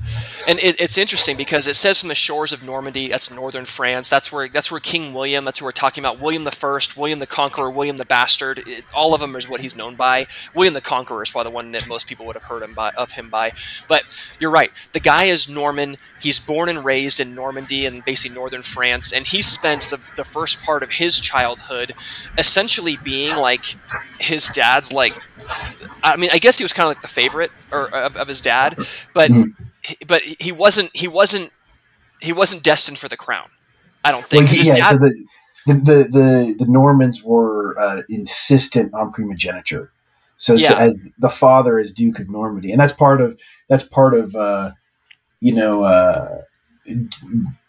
and it, it's interesting because it says from the shores of Normandy. That's northern France. That's where that's where King William. That's who we're talking about. William the First, William the Conqueror, William the Bastard. It, all of them is what he's known by. William the Conqueror is probably the one that most people would have heard him by, of him by. But you're right. The guy is Norman. He's born and raised in Normandy and basically northern France, and he spent the, the first part of his childhood essentially being like his dad's like. I mean, I guess he was kind of like the favorite or of, of his dad, but Mhm. he- but he wasn't he wasn't he wasn't destined for the crown. I don't Well, think. his yeah, dad- so the, the, the, the, Normans were uh, insistent on primogeniture. So, so as the father is Duke of Normandy, and that's part of that's part of uh, you know uh,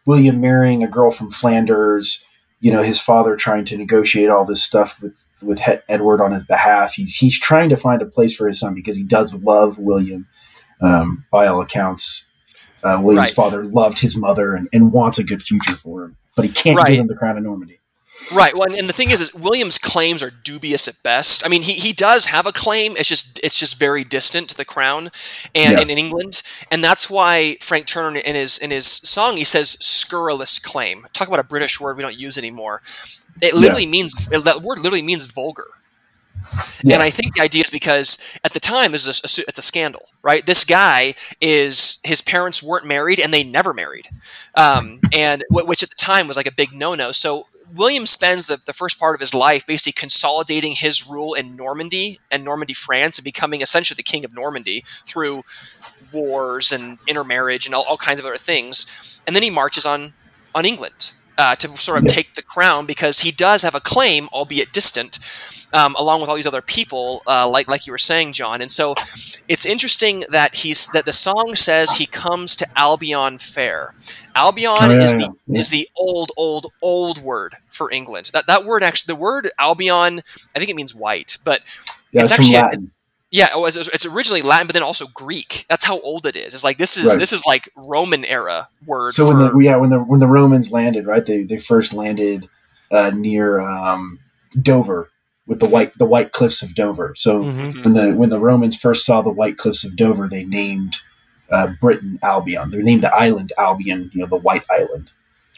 William marrying a girl from Flanders. You know his father trying to negotiate all this stuff with with Het- Edward on his behalf. He's he's trying to find a place for his son because he does love William. Um, by all accounts, uh, William's Right. father loved his mother and, and wants a good future for him, but he can't Right. give him the crown of Normandy. right. Well, and, and the thing is, is William's claims are dubious at best. I mean, he, he does have a claim. It's just it's just very distant to the crown, and Yeah. in, in England, and that's why Frank Turner in his in his song he says scurrilous claim. Talk about a British word we don't use anymore. It literally means that word literally means vulgar. Yeah. And I think the idea is because at the time is a, it's a scandal, right? This guy is his parents weren't married and they never married, um, and which at the time was like a big no-no. So William spends the, the first part of his life basically consolidating his rule in Normandy and Normandy, France, and becoming essentially the king of Normandy through wars and intermarriage and all, all kinds of other things. And then he marches on on England uh, to sort of take the crown because he does have a claim, albeit distant, um, along with all these other people, uh, like like you were saying, John. And so it's interesting that he's that the song says he comes to Albion Fair. Albion Oh, yeah, is the yeah. is the old old old word for England. That that word actually the word Albion I think it means white, but Yeah, It's it's, actually. Yeah, oh, it's, it's originally Latin, but then also Greek. That's how old it is. It's like this is Right. this is like Roman era word. so when for- the yeah when the when the Romans landed, right? They they first landed uh, near um, Dover with the white the white cliffs of Dover. So Mhm. when the when the Romans first saw the white cliffs of Dover, they named uh, Britain Albion. They named the island Albion. You know, the White Island.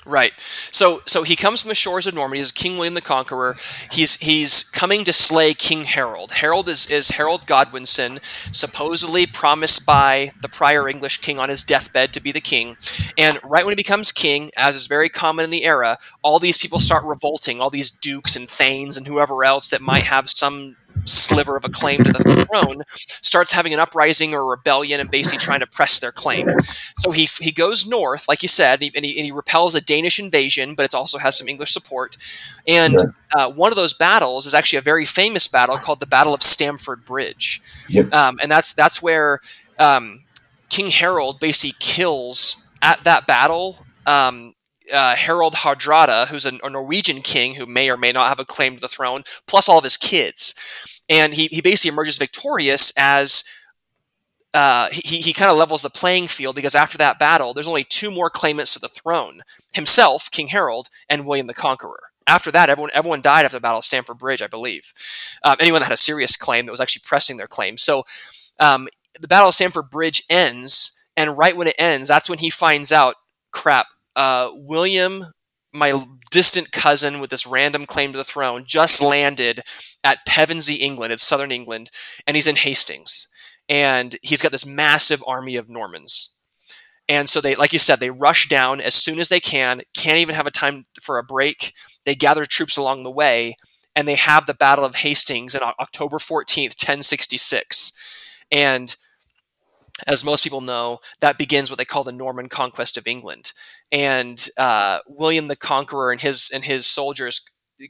Right. So so he comes from the shores of Normandy as King William the Conqueror. He's he's coming to slay King Harold. Harold is, is Harold Godwinson, supposedly promised by the prior English king on his deathbed to be the king. And right when he becomes king, as is very common in the era, all these people start revolting, all these dukes and thanes and whoever else that might have some sliver of a claim to the throne starts having an uprising or rebellion and basically trying to press their claim. So he, he goes north, like you said, and he, and he, and he repels a Danish invasion, but it also has some English support. And uh, one of those battles is actually a very famous battle called the Battle of Stamford Bridge. Yep. Um, and that's that's where um, King Harold basically kills at that battle. Um, uh, Harald Hardrada, who's a, a, Norwegian king who may or may not have a claim to the throne, plus all of his kids. And he, he basically emerges victorious as uh, he, he kind of levels the playing field because after that battle, there's only two more claimants to the throne himself, King Harold, and William the Conqueror. After that, everyone everyone died after the Battle of Stamford Bridge, I believe. Um, anyone that had a serious claim that was actually pressing their claim. So um, the Battle of Stamford Bridge ends, and right when it ends, that's when he finds out, crap, uh, William, my distant cousin with this random claim to the throne, just landed at Pevensey, England. It's southern England, and he's in Hastings. And he's got this massive army of Normans. And so they, like you said, they rush down as soon as they can, can't even have a time for a break. They gather troops along the way, and they have the Battle of Hastings on October 14th, 1066. And as most people know, that begins what they call the Norman conquest of England. And uh, William the Conqueror and his and his soldiers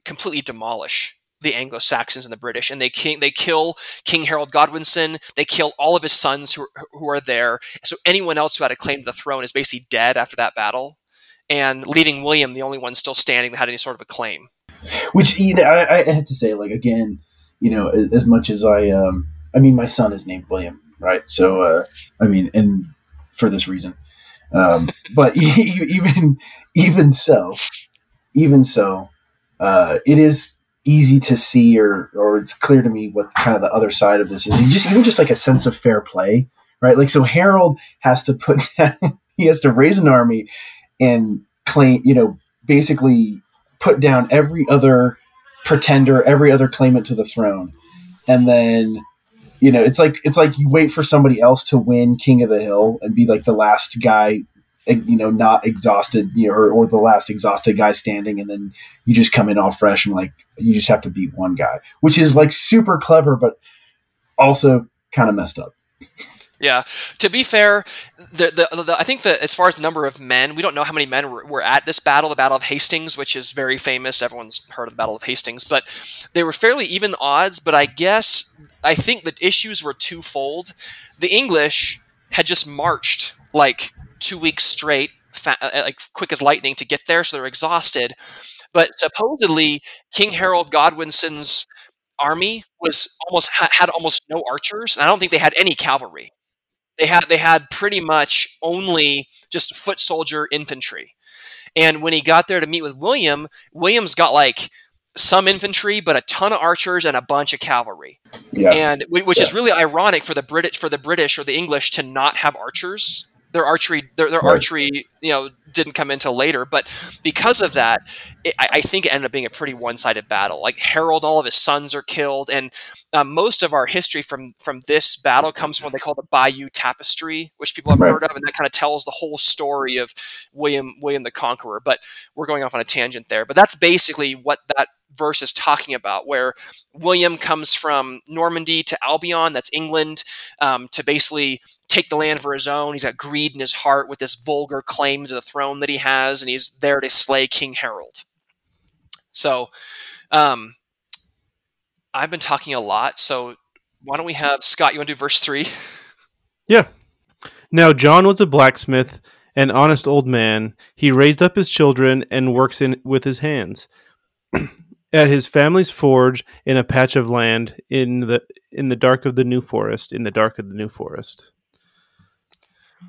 completely demolish the Anglo Saxons and the British, and they king, they kill King Harold Godwinson. They kill all of his sons who who are there. So anyone else who had a claim to the throne is basically dead after that battle, and leaving William the only one still standing that had any sort of a claim. Which you know, I, I had to say, like again, you know, as much as I, um, I mean, my son is named William, right? So, uh, I mean, and for this reason, um, but <laughs> even even so, even so, uh, it is easy to see or or it's clear to me what kind of the other side of this is. just even just like a sense of fair play, right? Like so, Harold has to put <laughs> down, he has to raise an army and claim, you know, basically put down every other pretender, every other claimant to the throne, and then you know, it's like it's like you wait for somebody else to win King of the Hill and be like the last guy, eh, you know, not exhausted, you know, or, or the last exhausted guy standing, and then you just come in all fresh and like you just have to beat one guy, which is like super clever, but also kind of messed up. Yeah. To be fair, the, the, the, I think that as far as the number of men, we don't know how many men were, were, at this battle, the Battle of Hastings, which is very famous. Everyone's heard of the Battle of Hastings, but they were fairly even odds. But I guess I think the issues were twofold. The English had just marched like two weeks straight, fa- uh, like quick as lightning to get there, so they're exhausted. But supposedly, King Harold Godwinson's army was almost had almost no archers, and I don't think they had any cavalry they had they had pretty much only just foot soldier infantry. And when he got there to meet with William, William's got like some infantry, but a ton of archers and a bunch of cavalry. Yeah. And which yeah. is really ironic for the British for the British or the English to not have archers their archery their, their right. archery you know didn't come until later but because of that it, I, I, think it ended up being a pretty one-sided battle like harold all of his sons are killed and um, most of our history from from this battle comes from what they call the bayeux tapestry which people have right. heard of and that kind of tells the whole story of william william the conqueror but we're going off on a tangent there but that's basically what that verse is talking about, where William comes from Normandy to Albion, that's England, um, to basically take the land for his own. He's got greed in his heart with this vulgar claim to the throne that he has, and he's there to slay King Harold. So, um, I've been talking a lot, so why don't we have Scott? You want to do verse three? <laughs> Yeah. Now John was a blacksmith, an honest old man. He raised up his children and works in with his hands. <clears throat> at his family's forge in a patch of land in the in the dark of the New Forest. In the dark of the New Forest.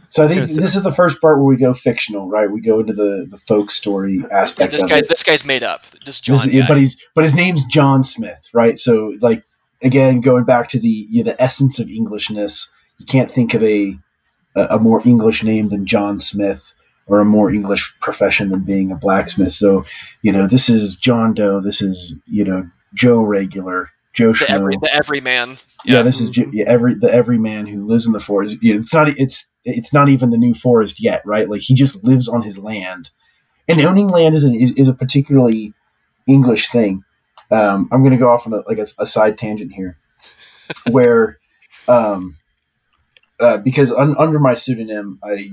So I think yes. this is the first part where we go fictional, right? We go into the the folk story aspect. Yeah, this guy, this guy's made up. Just John, this, but he's but his name's John Smith, right? So like again, going back to the you know, the essence of Englishness, you can't think of a a more English name than John Smith or a more English profession than being a blacksmith. So, you know, this is John Doe. This is you know Joe Regular, Joe the Schmo. Every, the everyman. Yeah. yeah, this is yeah, every the everyman who lives in the forest. It's not it's it's not even the new forest yet, right? Like he just lives on his land, and owning land is, is, is a particularly English thing. Um, I'm going to go off on a, like a, a side tangent here, <laughs> where um, uh, because un, under my pseudonym, I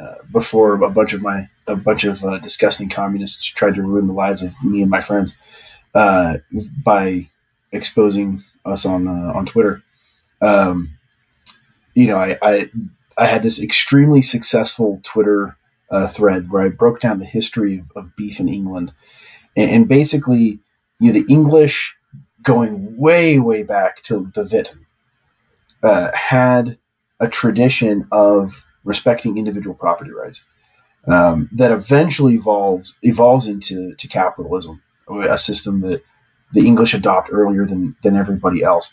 uh, before a bunch of my a bunch of uh, disgusting communists tried to ruin the lives of me and my friends uh, by exposing us on uh, on Twitter. Um, you know, I, I, I had this extremely successful Twitter uh, thread where I broke down the history of, of beef in England, and, and, basically, you know, the English going way way back to the Witan uh, had a tradition of respecting individual property rights um, that eventually evolves evolves into to capitalism, a system that the English adopt earlier than than everybody else.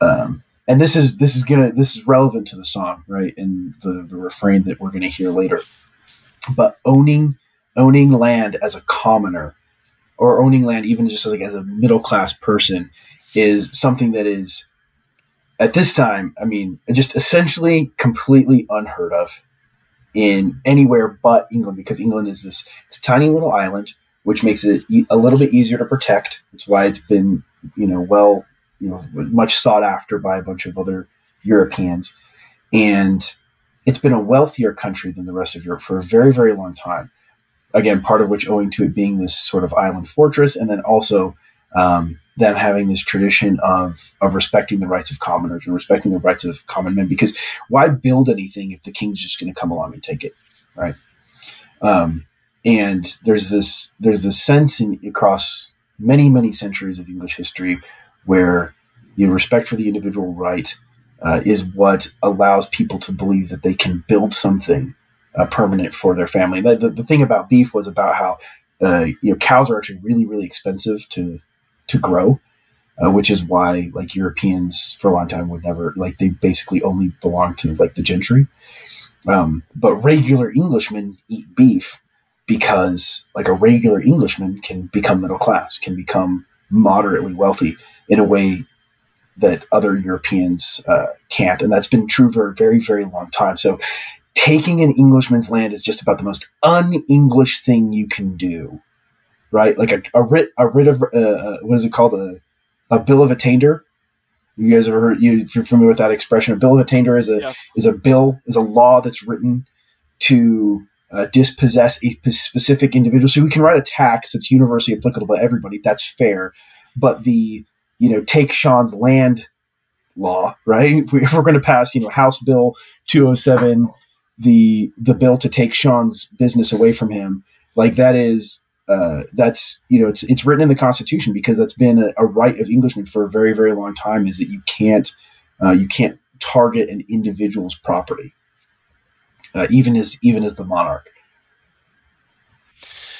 Um, and this is this is gonna this is relevant to the song, right? And the, the refrain that we're gonna hear later. But owning owning land as a commoner, or owning land even just like as a middle class person, is something that is at this time, I mean, just essentially completely unheard of in anywhere but England because England is this it's a tiny little island, which makes it a little bit easier to protect. It's why it's been you know well you know much sought after by a bunch of other Europeans, and it's been a wealthier country than the rest of Europe for a very very long time. Again, part of which owing to it being this sort of island fortress, and then also um, them having this tradition of of respecting the rights of commoners and respecting the rights of common men. Because why build anything if the king's just going to come along and take it, right? Um, and there's this there's this sense in, across many many centuries of English history where know, respect for the individual right uh, is what allows people to believe that they can build something uh, permanent for their family. The, the, the, thing about beef was about how uh, you know cows are actually really really expensive to to grow, uh, which is why like Europeans for a long time would never like they basically only belong to like the gentry. Um, but regular Englishmen eat beef because like a regular Englishman can become middle class, can become moderately wealthy in a way that other Europeans uh, can't, and that's been true for a very very long time. So taking an Englishman's land is just about the most un-English thing you can do right? Like a, a writ, a writ of uh, uh, what is it called? A, a bill of attainder. You guys ever heard? You, if you're familiar with that expression, a bill of attainder is a yeah. is a bill is a law that's written to uh, dispossess a specific individual. So we can write a tax that's universally applicable to everybody. That's fair, but the you know take Sean's land law, right? If, we, are going to pass, you know, House Bill 207, the the bill to take Sean's business away from him, like that is uh, that's you know it's it's written in the Constitution because that's been a, a, right of Englishmen for a very very long time is that you can't uh, you can't target an individual's property, uh, even as even as the monarch.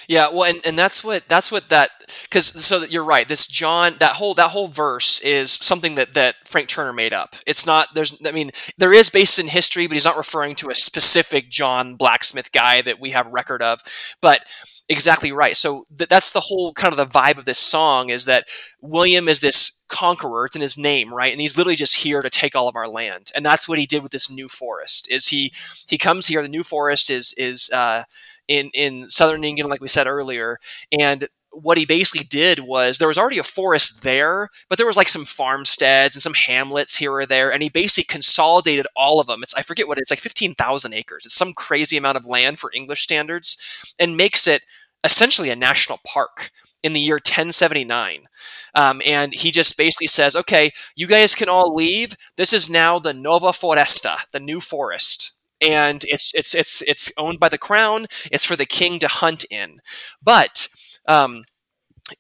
Yeah, well, and, and that's what that's what that because so that you're right. This John that whole that whole verse is something that that Frank Turner made up. It's not there's I mean there is based in history, but he's not referring to a specific John blacksmith guy that we have record of. But exactly right. So th- that's the whole kind of the vibe of this song is that William is this conqueror. It's in his name, right? And he's literally just here to take all of our land. And that's what he did with this new forest. Is he he comes here. The new forest is is uh, in in southern England, like we said earlier, and what he basically did was there was already a forest there, but there was like some farmsteads and some hamlets here or there, and he basically consolidated all of them. It's I forget what it is, like fifteen thousand acres. It's some crazy amount of land for English standards, and makes it essentially a national park in the year 1079. Um, and he just basically says, okay, you guys can all leave. This is now the Nova Foresta, the new forest. And it's, it's, it's, it's owned by the crown. It's for the king to hunt in. But, um,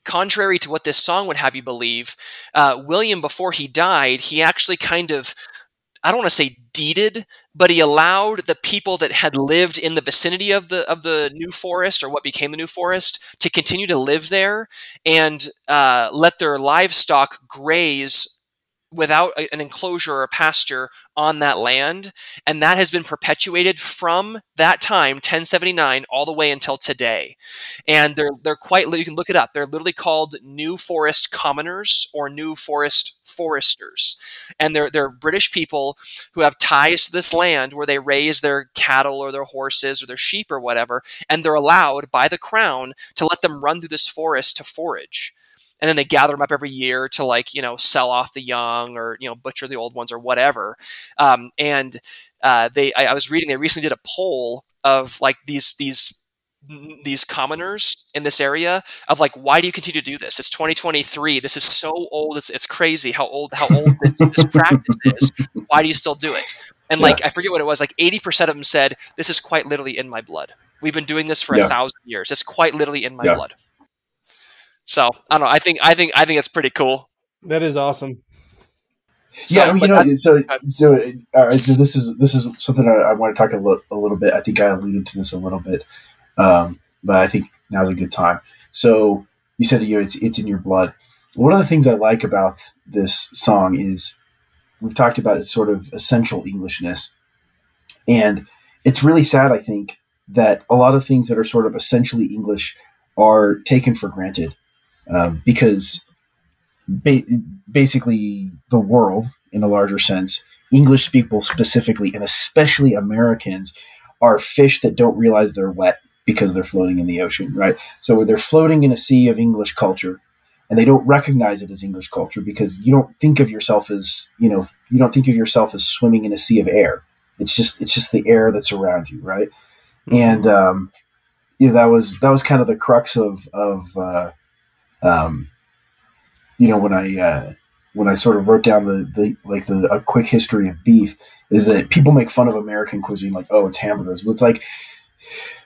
contrary to what this song would have you believe, uh, William, before he died, he actually kind of I don't want to say deeded, but he allowed the people that had lived in the vicinity of the of the new forest or what became the new forest to continue to live there and uh, let their livestock graze without an enclosure or a pasture on that land and that has been perpetuated from that time 1079 all the way until today. And they're they're quite you can look it up. They're literally called new forest commoners or new forest foresters. And they're they're british people who have ties to this land where they raise their cattle or their horses or their sheep or whatever and they're allowed by the crown to let them run through this forest to forage and then they gather them up every year to like you know sell off the young or you know butcher the old ones or whatever. Um, and uh, they, I, I was reading, they recently did a poll of like these these these commoners in this area of like why do you continue to do this it's 2023 this is so old it's, it's crazy how old how old this, this practice is why do you still do it and yeah. like i forget what it was like 80% of them said this is quite literally in my blood We've been doing this for Yeah. a thousand years. It's quite literally in my Yeah. blood. So I don't know. I think I think I think it's pretty cool. That is awesome. So, yeah, I mean, you know, that- so so, uh, so this is this is something I, I want to talk a, li- a little bit. I think I alluded to this a little bit, um, but I think now's a good time. So you said you know, it's it's in your blood. One of the things I like about this song is we've talked about its sort of essential Englishness, and it's really sad. I think that a lot of things that are sort of essentially English are taken for granted um, because ba- basically the world in a larger sense english people specifically and especially americans are fish that don't realize they're wet because they're floating in the ocean right? So they're floating in a sea of english culture and they don't recognize it as english culture because you don't think of yourself as you know you don't think of yourself as swimming in a sea of air. It's just it's just the air that's around you right? And um you know that was that was kind of the crux of of uh um you know when I uh, when I sort of wrote down the, the like the a quick history of beef is that people make fun of American cuisine like oh it's hamburgers. But it's like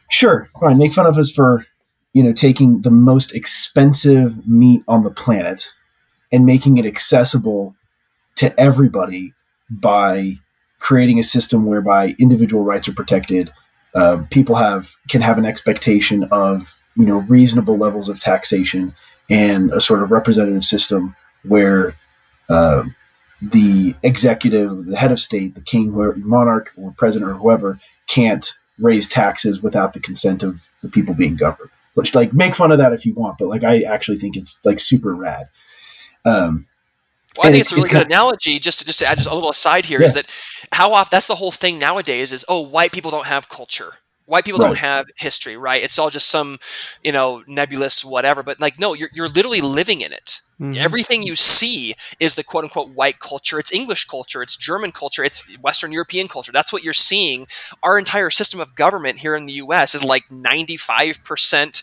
sure fine make fun of us for you know taking the most expensive meat on the planet and making it accessible to everybody by creating a system whereby individual rights are protected uh, people have can have an expectation of you know reasonable levels of taxation and a sort of representative system where uh, the executive, the head of state, the king, whoever, monarch, or president, or whoever, can't raise taxes without the consent of the people being governed. Which, like, make fun of that if you want, but like, I actually think it's like super rad. Um, Well, I think it's- it's, a really it's good analogy. Just to, just to add just a little aside here is Yeah. that how often that's the whole thing nowadays is oh white people don't have culture. White people Right. don't have history, right? It's all just some, you know, nebulous whatever. But like, no, you're you're literally living in it. Mhm. Everything you see is the quote unquote white culture. It's English culture. It's German culture. It's Western European culture. That's what you're seeing. Our entire system of government here in the U.S. is like 95 percent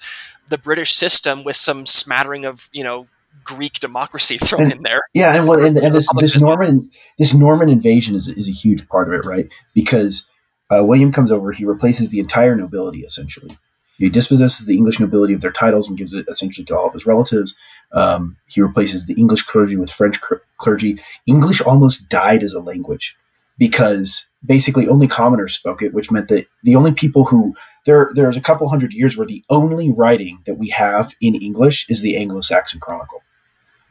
the British system with some smattering of you know Greek democracy <laughs> thrown in there. Yeah, and well, and, and this this Norman this Norman invasion is is a huge part of it, right? Because uh, William comes over, he replaces the entire nobility essentially. He dispossesses the English nobility of their titles and gives it essentially to all of his relatives. Um, he replaces the English clergy with French clergy. English almost died as a language because basically only commoners spoke it, which meant that the only people who there there's a couple hundred years where the only writing that we have in English is the Anglo-Saxon Chronicle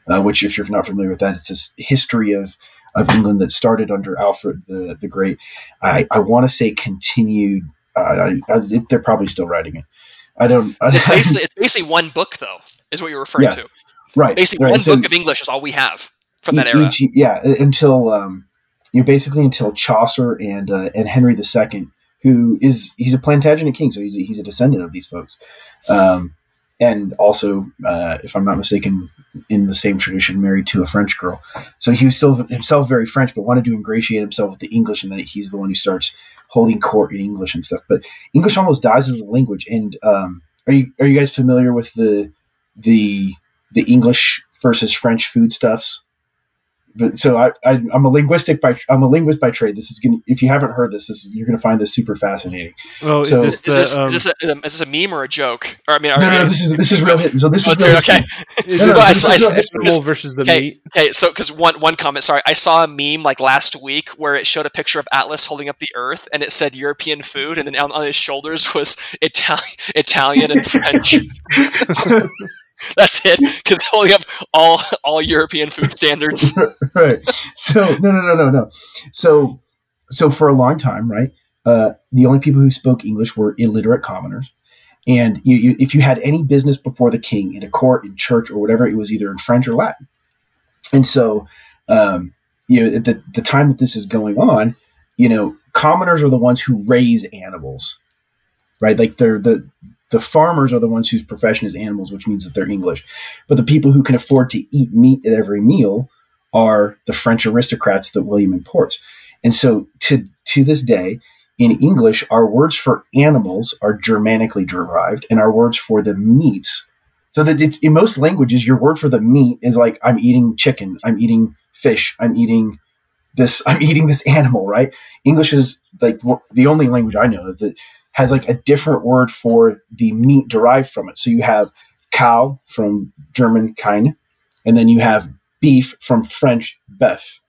uh, which, if you're not familiar with that, it's this history of of England that started under Alfred the the Great. I, I want to say continued. Uh, I, I, they're probably still writing it. I don't. I, It's basically it's basically one book though, is what you're referring Yeah. to. right. Basically, right. one So book of English is all we have from that era. each- yeah, until um, you know, basically until Chaucer and uh, and Henry II, who is he's a Plantagenet king, so he's a, he's a descendant of these folks, um, and also, uh, if I'm not mistaken, in the same tradition, married to a French girl. So he was still himself very French, but wanted to ingratiate himself with the English, and then he's the one who starts holding court in English and stuff. But English almost dies as a language. And um, are you are you guys familiar with the the the English versus French foodstuffs? But so I, I I'm a linguistic by I'm a linguist by trade. This is gonna if you haven't heard this, this is, you're gonna find this super fascinating. Oh, So- is this Is this, um, is, this a, is this a meme or a joke? Or I mean, No, no, no, this is this is real hit. So this Oh, is real real- okay. <laughs> is no, this I- is I- real I- versus the Okay, meat? okay. So, because one one comment, sorry, I saw a meme like last week where it showed a picture of Atlas holding up the Earth, and it said European food, and then on, on his shoulders was Italian, Italian and <laughs> French. <laughs> <laughs> That's it, because holding up all all European food standards. <laughs> right. So no, no, no, no, no. So so for a long time, right? Uh, the only people who spoke English were illiterate commoners, and you, you, if you had any business before the king in a court, in church, or whatever, it was either in French or Latin. And so, um, you know, at the the time that this is going on, you know, commoners are the ones who raise animals, right? Like they're the the farmers are the ones whose profession is animals, which means that they're English. But the people who can afford to eat meat at every meal are the French aristocrats that William imports. And so to to this day, in English, our words for animals are Germanically derived, and our words for the meats. So that it's in most languages, your word for the meat is like I'm eating chicken, I'm eating fish, I'm eating this, <laughs> I'm eating this animal, right? English is like the only language I know that has like a different word for the meat derived from it. So you have cow from German Kein, and then you have beef from French Bœuf.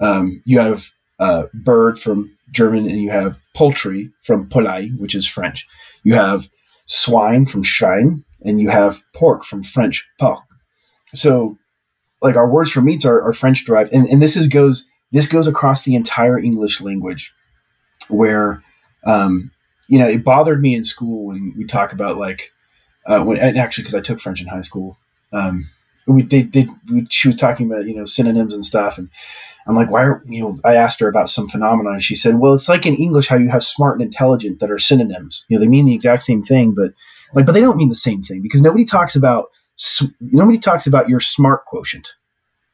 Um, you have uh, bird from German, and you have poultry from Polaille, which is French. You have swine from Schwein, and you have pork from French porc. So, like our words for meats are, are French derived, and, and this is goes this goes across the entire English language, where um, you know it bothered me in school when we talk about like uh, when actually because I took French in high school. Um, we they, they we, she was talking about you know synonyms and stuff, and I'm like, why are you know? I asked her about some phenomenon, and she said, well, it's like in English how you have smart and intelligent that are synonyms. You know, they mean the exact same thing, but like, but they don't mean the same thing because nobody talks about nobody talks about your smart quotient.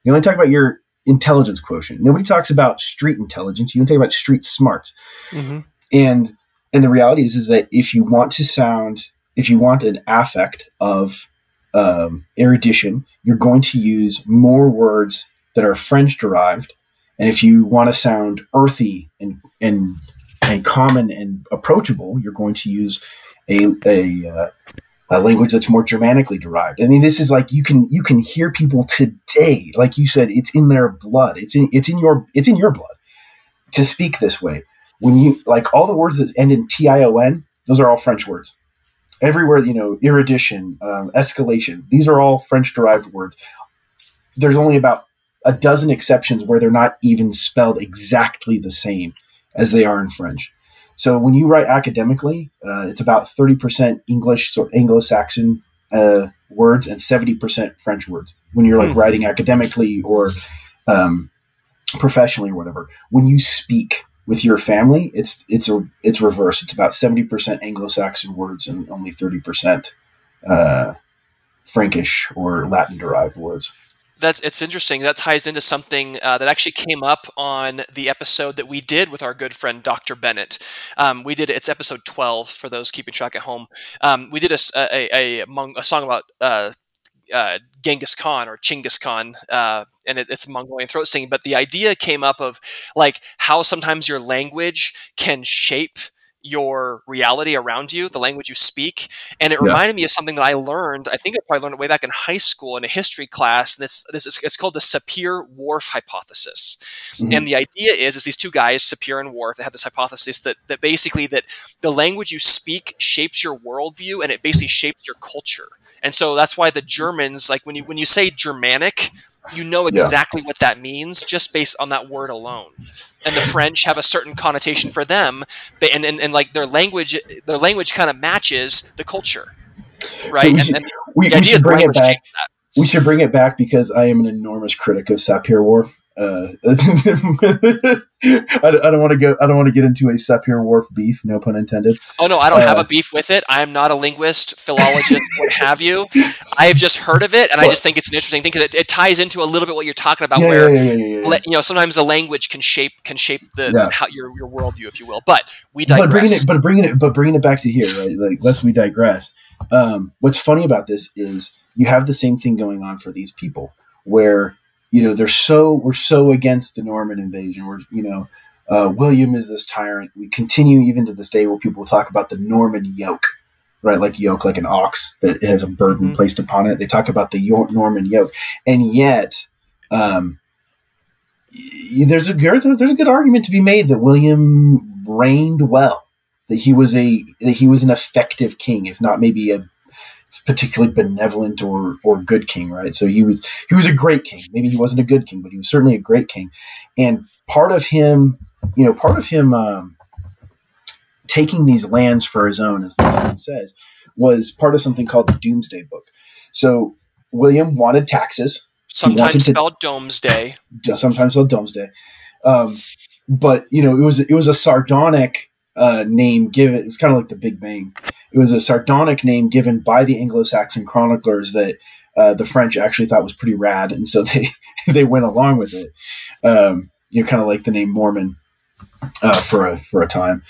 You only talk about your intelligence quotient. Nobody talks about street intelligence. You only talk about street smart. Mm-hmm. And and the reality is is that if you want to sound, if you want an affect of um, erudition, you're going to use more words that are French derived. And if you want to sound earthy and and and common and approachable, you're going to use a a, uh, a language that's more Germanically derived. I mean, this is like you can you can hear people today, like you said, it's in their blood. It's in it's in your it's in your blood to speak this way. When you like all the words that end in T I O N, those are all French words everywhere, you know, erudition, um, escalation, these are all French derived words. There's only about a dozen exceptions where they're not even spelled exactly the same as they are in French. So when you write academically, uh, it's about 30% English, so Anglo-Saxon uh, words and 70% French words. When you're like hmm. writing academically or um, professionally or whatever, when you speak, with your family, it's it's a it's reverse. It's about seventy percent Anglo-Saxon words and only thirty percent uh, Frankish or Latin derived words. That's it's interesting. That ties into something uh, that actually came up on the episode that we did with our good friend Dr. Bennett. Um, we did it's episode twelve for those keeping track at home. Um, we did a, a, a, a song about uh, uh, Genghis Khan or Chinggis Khan, uh, and it, it's Mongolian throat singing. But the idea came up of like how sometimes your language can shape your reality around you, the language you speak. And it yeah. reminded me of something that I learned. I think I probably learned it way back in high school in a history class. This this is it's called the Sapir-Whorf hypothesis. Mm-hmm. And the idea is is these two guys, Sapir and Whorf, they have this hypothesis that that basically that the language you speak shapes your worldview and it basically shapes your culture. And so that's why the Germans, like when you when you say Germanic, you know exactly yeah. what that means just based on that word alone. And the French have a certain connotation for them, and, and, and like their language, their language kind of matches the culture, right? So we, should, and, and we, we should bring it back. We should bring it back because I am an enormous critic of Sapir-Whorf. Uh, <laughs> I, I, don't want to go. I don't want to get into a Sapir-Whorf beef. No pun intended. Oh no, I don't uh, have a beef with it. I am not a linguist, philologist, what have you. I have just heard of it, and I just think it's an interesting thing because it, it, ties into a little bit what you're talking about. Yeah, where yeah, yeah, you know sometimes the language can shape can shape the how, your your worldview, if you will. But we digress. But bringing it, but bringing it, but bringing it back to here, right? Like, lest we digress. Um, what's funny about this is you have the same thing going on for these people where you know, they're so we're so against the Norman invasion. We're you know, uh, William is this tyrant. We continue even to this day where people talk about the Norman yoke, right? Like yoke, like an ox that has a burden mm-hmm. placed upon it. They talk about the Norman yoke, and yet. Um, there's a there's a good argument to be made that William reigned well, that he was a that he was an effective king, if not maybe a particularly benevolent or or good king, right? So he was he was a great king. Maybe he wasn't a good king, but he was certainly a great king. And part of him, you know, part of him um, taking these lands for his own, as the song says, was part of something called the Doomsday Book. So William wanted taxes. Sometimes spelled Domesday. Sometimes spelled Domesday. Um, but you know, it was it was a sardonic uh, name given. It was kind of like the Big Bang. It was a sardonic name given by the Anglo-Saxon chroniclers that uh, the French actually thought was pretty rad, and so <laughs> they they went along with it. Um, you know, kind of like the name Mormon uh, for a for a time,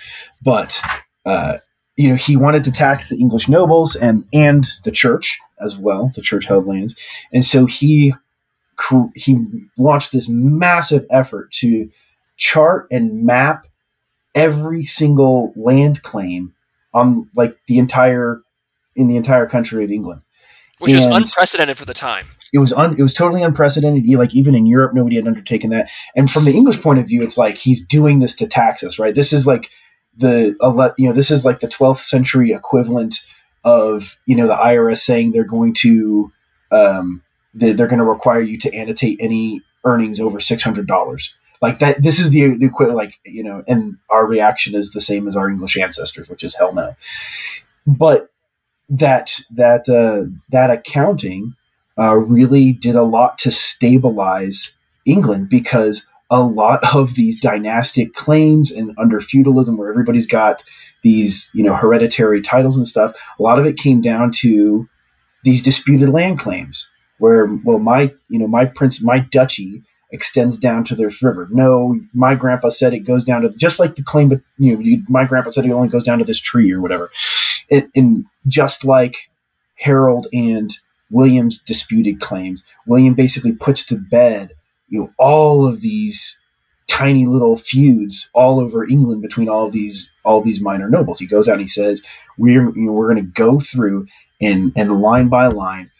but uh, you know he wanted to tax the English nobles and and the church as well, the church held lands, and so he he launched this massive effort to chart and map every single land claim on like the entire in the entire country of England. which was And- unprecedented for the time. It was un, it was totally unprecedented. Like even in Europe, nobody had undertaken that. And from the English point of view, it's like he's doing this to tax us, right? This is like the you know this is like the 12th century equivalent of you know the IRS saying they're going to um, they're going to require you to annotate any earnings over six hundred dollars. Like that, this is the, the equivalent. Like you know, and our reaction is the same as our English ancestors, which is hell no. But that that uh, that accounting uh, really did a lot to stabilize England because a lot of these dynastic claims and under feudalism, where everybody's got these you know hereditary titles and stuff, a lot of it came down to these disputed land claims. Where well, my you know my prince, my duchy extends down to this river. No, my grandpa said it goes down to just like the claim, but you know, my grandpa said it only goes down to this tree or whatever. It, and just like Harold and William's disputed claims, William basically puts to bed, you know, all of these tiny little feuds all over England between all these all these minor nobles. He goes out and he says, "We're you know, we're going to go through and and line by line."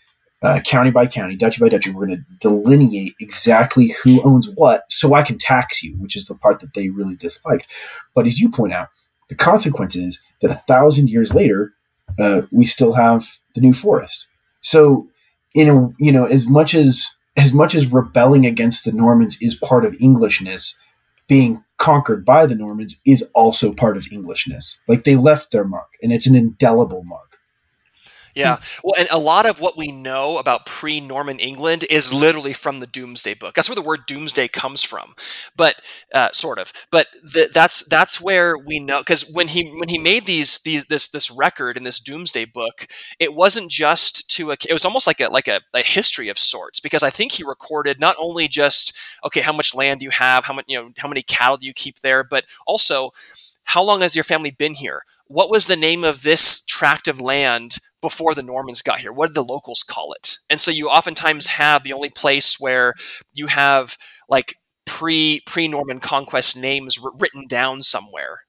Uh, county by county, duchy by duchy, we're going to delineate exactly who owns what so I can tax you, which is the part that they really disliked. But as you point out, the consequence is that a thousand years later, uh, we still have the New Forest. So, in a, you know, as much as as much as rebelling against the Normans is part of Englishness, being conquered by the Normans is also part of Englishness. Like they left their mark, and it's an indelible mark. Yeah. Well, and a lot of what we know about pre Norman England is literally from the Domesday Book. That's where the word Doomsday comes from, but uh, sort of. But th- that's that's where we know because when he when he made these these this this record in this Domesday Book, it wasn't just to a, it was almost like a like a, a history of sorts because I think he recorded not only just okay how much land do you have, how much you know how many cattle do you keep there, but also how long has your family been here? What was the name of this tract of land before the Normans got here? What did the locals call it? And so you oftentimes have the only place where you have like pre pre Norman conquest names wr- written down somewhere.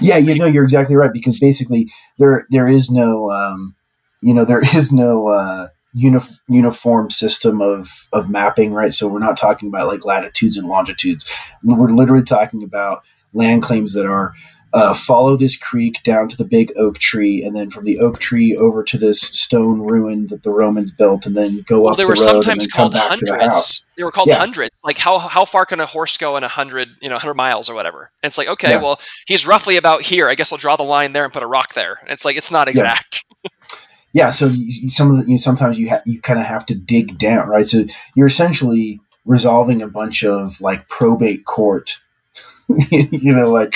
Yeah, you know, you're exactly right because basically there there is no, um, you know, there <laughs> is no uh, unif- uniform system of of mapping, right? So we're not talking about like latitudes and longitudes. We're literally talking about land claims that are uh, follow this creek down to the big oak tree, and then from the oak tree over to this stone ruin that the Romans built, and then go Well, up they the were road and sometimes called back to the house. hundreds. They were called Yeah. hundreds. Like how how far can a horse go in a hundred you know hundred miles or whatever? And it's like okay, Yeah. well he's roughly about here. I guess we'll draw the line there and put a rock there. And it's like it's not exact. <laughs> yeah so you, you- some of the, you know, sometimes you ha- you kind of have to dig down right so you're essentially resolving a bunch of like probate court <laughs> you know like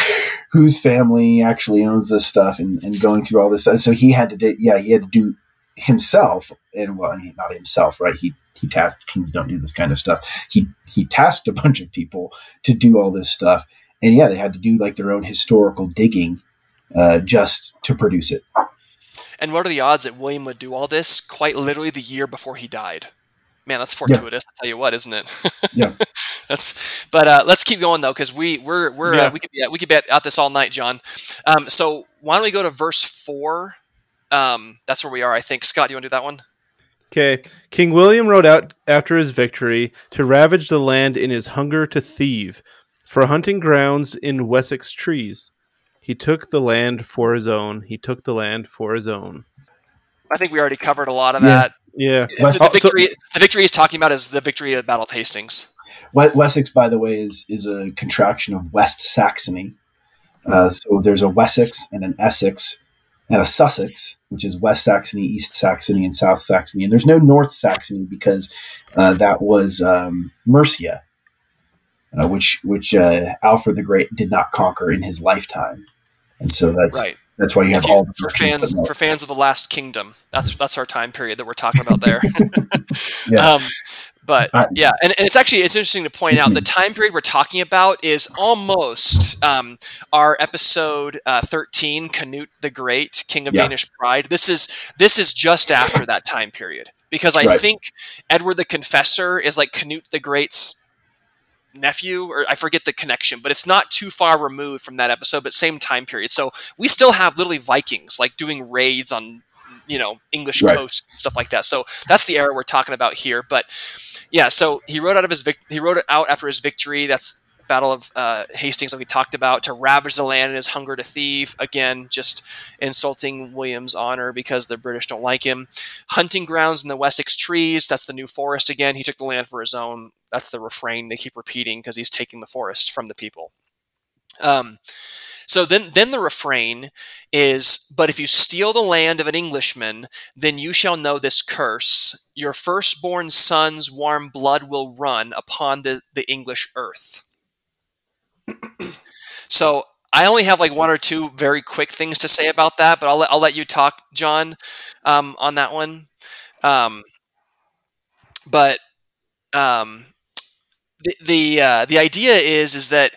whose family actually owns this stuff and, and going through all this stuff. So he had to do yeah he had to do himself and well not himself right? He he tasked kings don't do this kind of stuff. He he tasked a bunch of people to do all this stuff. And yeah they had to do like their own historical digging uh, just to produce it. And what are the odds that William would do all this quite literally the year before he died? Man, that's fortuitous. I tell you what, isn't it? <laughs> Yeah. that's. But uh, let's keep going though, because we we're we're Yeah. uh, we could be at, we could be at, at this all night, John. Um, so why don't we go to verse four? Um, that's where we are, I think. Scott, do you want to do that one? Okay. King William rode out after his victory to ravage the land in his hunger to thieve, for hunting grounds in Wessex trees. He took the land for his own. He took the land for his own. I think we already covered a lot of Yeah. that. Yeah. The, the Oh, so- victory, the victory he's talking about is the victory at Battle of Hastings. Wessex, by the way, is is a contraction of West Saxony. Uh, so there's a Wessex and an Essex and a Sussex, which is West Saxony, East Saxony, and South Saxony. And there's no North Saxony because uh, that was um, Mercia, uh, which which uh, Alfred the Great did not conquer in his lifetime. And so that's Right. That's why you have you- all the for fans for fans of the Last Kingdom. That's that's our time period that we're talking about there. <laughs> <laughs> Yeah. Um, but I- yeah, and, and it's actually it's interesting to point out the time period we're talking about is almost um, our episode uh, thirteen, Canute the Great, King of Yeah. Danish Pride. This is this is just after that time period because I Right. think Edward the Confessor is like Canute the Great's nephew, or I forget the connection, but it's not too far removed from that episode, but same time period. So we still have literally Vikings like doing raids on you know English Right. coast stuff like that. So that's the era we're talking about here. But yeah, so he wrote out of his vic- he wrote it out after his victory. That's Battle of uh, Hastings that we talked about to ravage the land and his hunger to thieve. Again, just insulting William's honor because the British don't like him. Hunting grounds in the Wessex trees. That's the New Forest again. He took the land for his own. That's the refrain they keep repeating because he's taking the forest from the people. Um, so then, then the refrain is, "But if you steal the land of an Englishman, then you shall know this curse: your firstborn son's warm blood will run upon the, the English earth." <clears throat> so I only have like one or two very quick things to say about that, but I'll let, I'll let you talk, John, um, on that one. Um, but um, the the uh, the idea is is that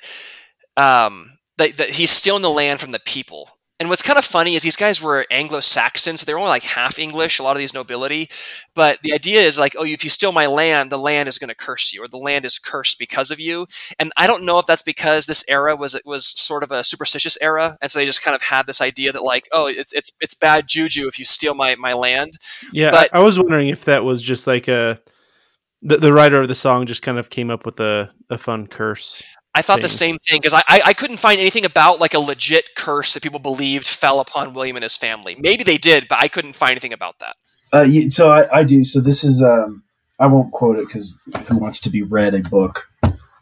um, that, that he's stealing the land from the people. And what's kind of funny is these guys were Anglo-Saxon, so they were only like half English. A lot of these nobility, but the idea is like, oh, if you steal my land, the land is going to curse you, or the land is cursed because of you. And I don't know if that's because this era was was sort of a superstitious era, and so they just kind of had this idea that like, oh, it's it's it's bad juju if you steal my my land. Yeah, But- I, I was wondering if that was just like a the, the writer of the song just kind of came up with a, a fun curse. I thought the same thing because I, I I couldn't find anything about like a legit curse that people believed fell upon William and his family. Maybe they did, but I couldn't find anything about that. Uh, so I, I do. So this is um, I won't quote it because who wants to be read a book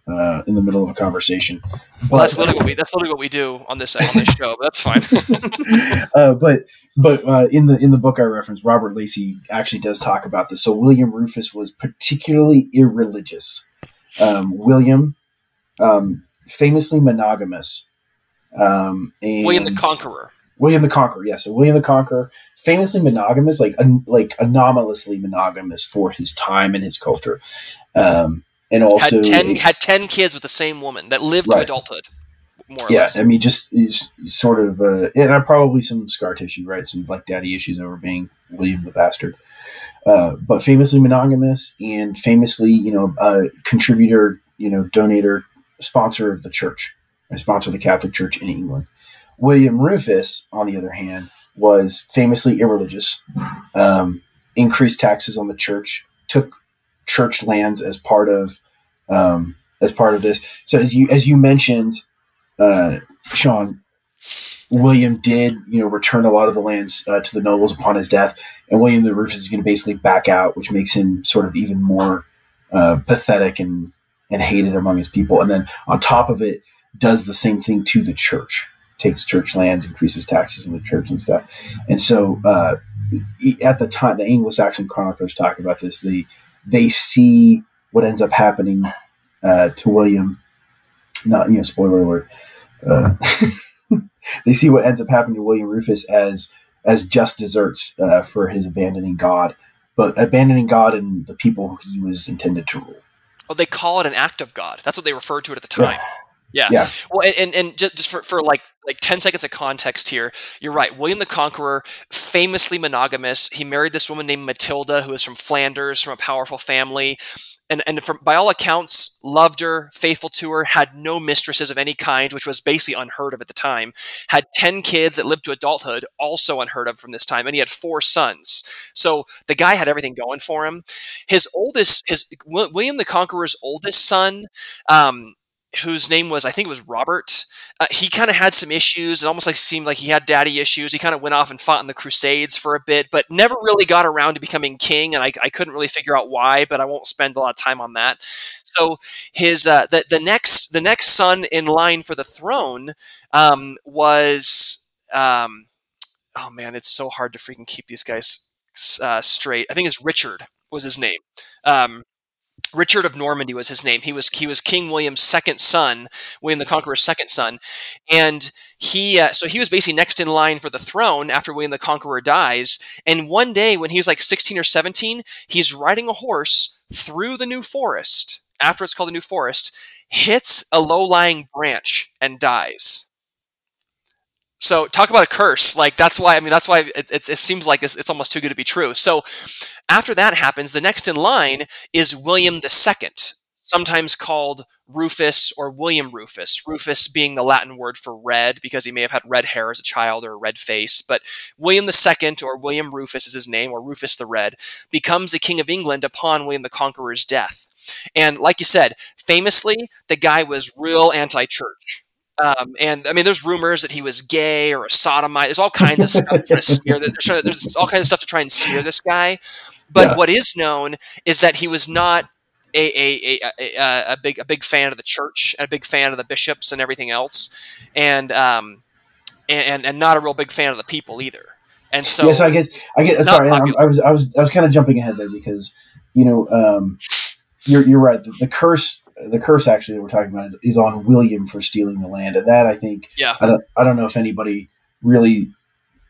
uh, in the middle of a conversation? Well, that's literally what we that's literally what we do on this on this show. But that's fine. <laughs> <laughs> uh, but but uh, in the in the book I referenced, Robert Lacey actually does talk about this. So William Rufus was particularly irreligious. Um, William, um, famously monogamous. Um, William the Conqueror. William the Conqueror, yes. So William the Conqueror, famously monogamous, like un, like anomalously monogamous for his time and his culture, um, and also had ten had ten kids with the same woman that lived to adulthood. More or yeah, less. I mean, just he's sort of, uh, and uh, probably some scar tissue, right? Some like daddy issues over being William the bastard. Uh, but famously monogamous and famously, you know, uh, contributor, you know, donator, sponsor of the church, a sponsor of the Catholic Church in England. William Rufus, on the other hand, was famously irreligious, um, increased taxes on the church, took church lands as part of um, as part of this. So as you as you mentioned, uh, Sean, William did, you know, return a lot of the lands uh, to the nobles upon his death, and William the Rufus is going to basically back out, which makes him sort of even more uh, pathetic and and hated among his people. And then on top of it, does the same thing to the church, takes church lands, increases taxes on the church and stuff. And so uh, at the time, the Anglo-Saxon chroniclers talk about this. They they see what ends up happening uh, to William. Not you know, spoiler alert. Uh, <laughs> they see what ends up happening to William Rufus as as just deserts uh, for his abandoning God, but abandoning God and the people he was intended to rule. Oh, they call it an act of God. That's what they referred to it at the time. Yeah. Yeah. Well, and, and, and just, just for, for like like ten seconds of context here, you're right. William the Conqueror, famously monogamous. He married this woman named Matilda, who was from Flanders, from a powerful family, and and from by all accounts, loved her, faithful to her, had no mistresses of any kind, which was basically unheard of at the time. Had ten kids that lived to adulthood, also unheard of from this time, and he had four sons. So the guy had everything going for him. His oldest, his William the Conqueror's oldest son. Um, whose name was I think it was Robert. Uh, he kind of had some issues. It almost like seemed like he had daddy issues. He kind of went off and fought in the Crusades for a bit, but never really got around to becoming king. And I, I couldn't really figure out why, but I won't spend a lot of time on that. So his uh, the the next the next son in line for the throne um, was um, oh man, it's so hard to freaking keep these guys uh, straight. I think it's Richard was his name. Um, Richard of Normandy was his name. He was he was King William's second son, William the Conqueror's second son, and he uh, so he was basically next in line for the throne after William the Conqueror dies. And one day when he was like sixteen or seventeen, he's riding a horse through the New Forest after it's called the New Forest, hits a low lying branch and dies. So talk about a curse. Like that's why I mean that's why it, it, it seems like it's, it's almost too good to be true. So after that happens, the next in line is William II. sometimes called Rufus or William Rufus. Rufus being the Latin word for red because he may have had red hair as a child or a red face. But William II, or William Rufus is his name, or Rufus the Red, becomes the King of England upon William the Conqueror's death. And like you said, famously, the guy was real anti church. Um, and I mean, there's rumors that he was gay or a sodomite. There's all kinds of stuff to smear. There's, there's all kinds of stuff to try and smear this guy. But yeah. what is known is that he was not a, a, a, a, big a big fan of the church, a big fan of the bishops and everything else, and um, and and not a real big fan of the people either. And so, yes, I guess I get sorry, I, I, was I was I was kind of jumping ahead there because you know um, you're you're right. The, the, curse the curse actually that we're talking about is, is on William for stealing the land, and that I think yeah I don't I don't know if anybody really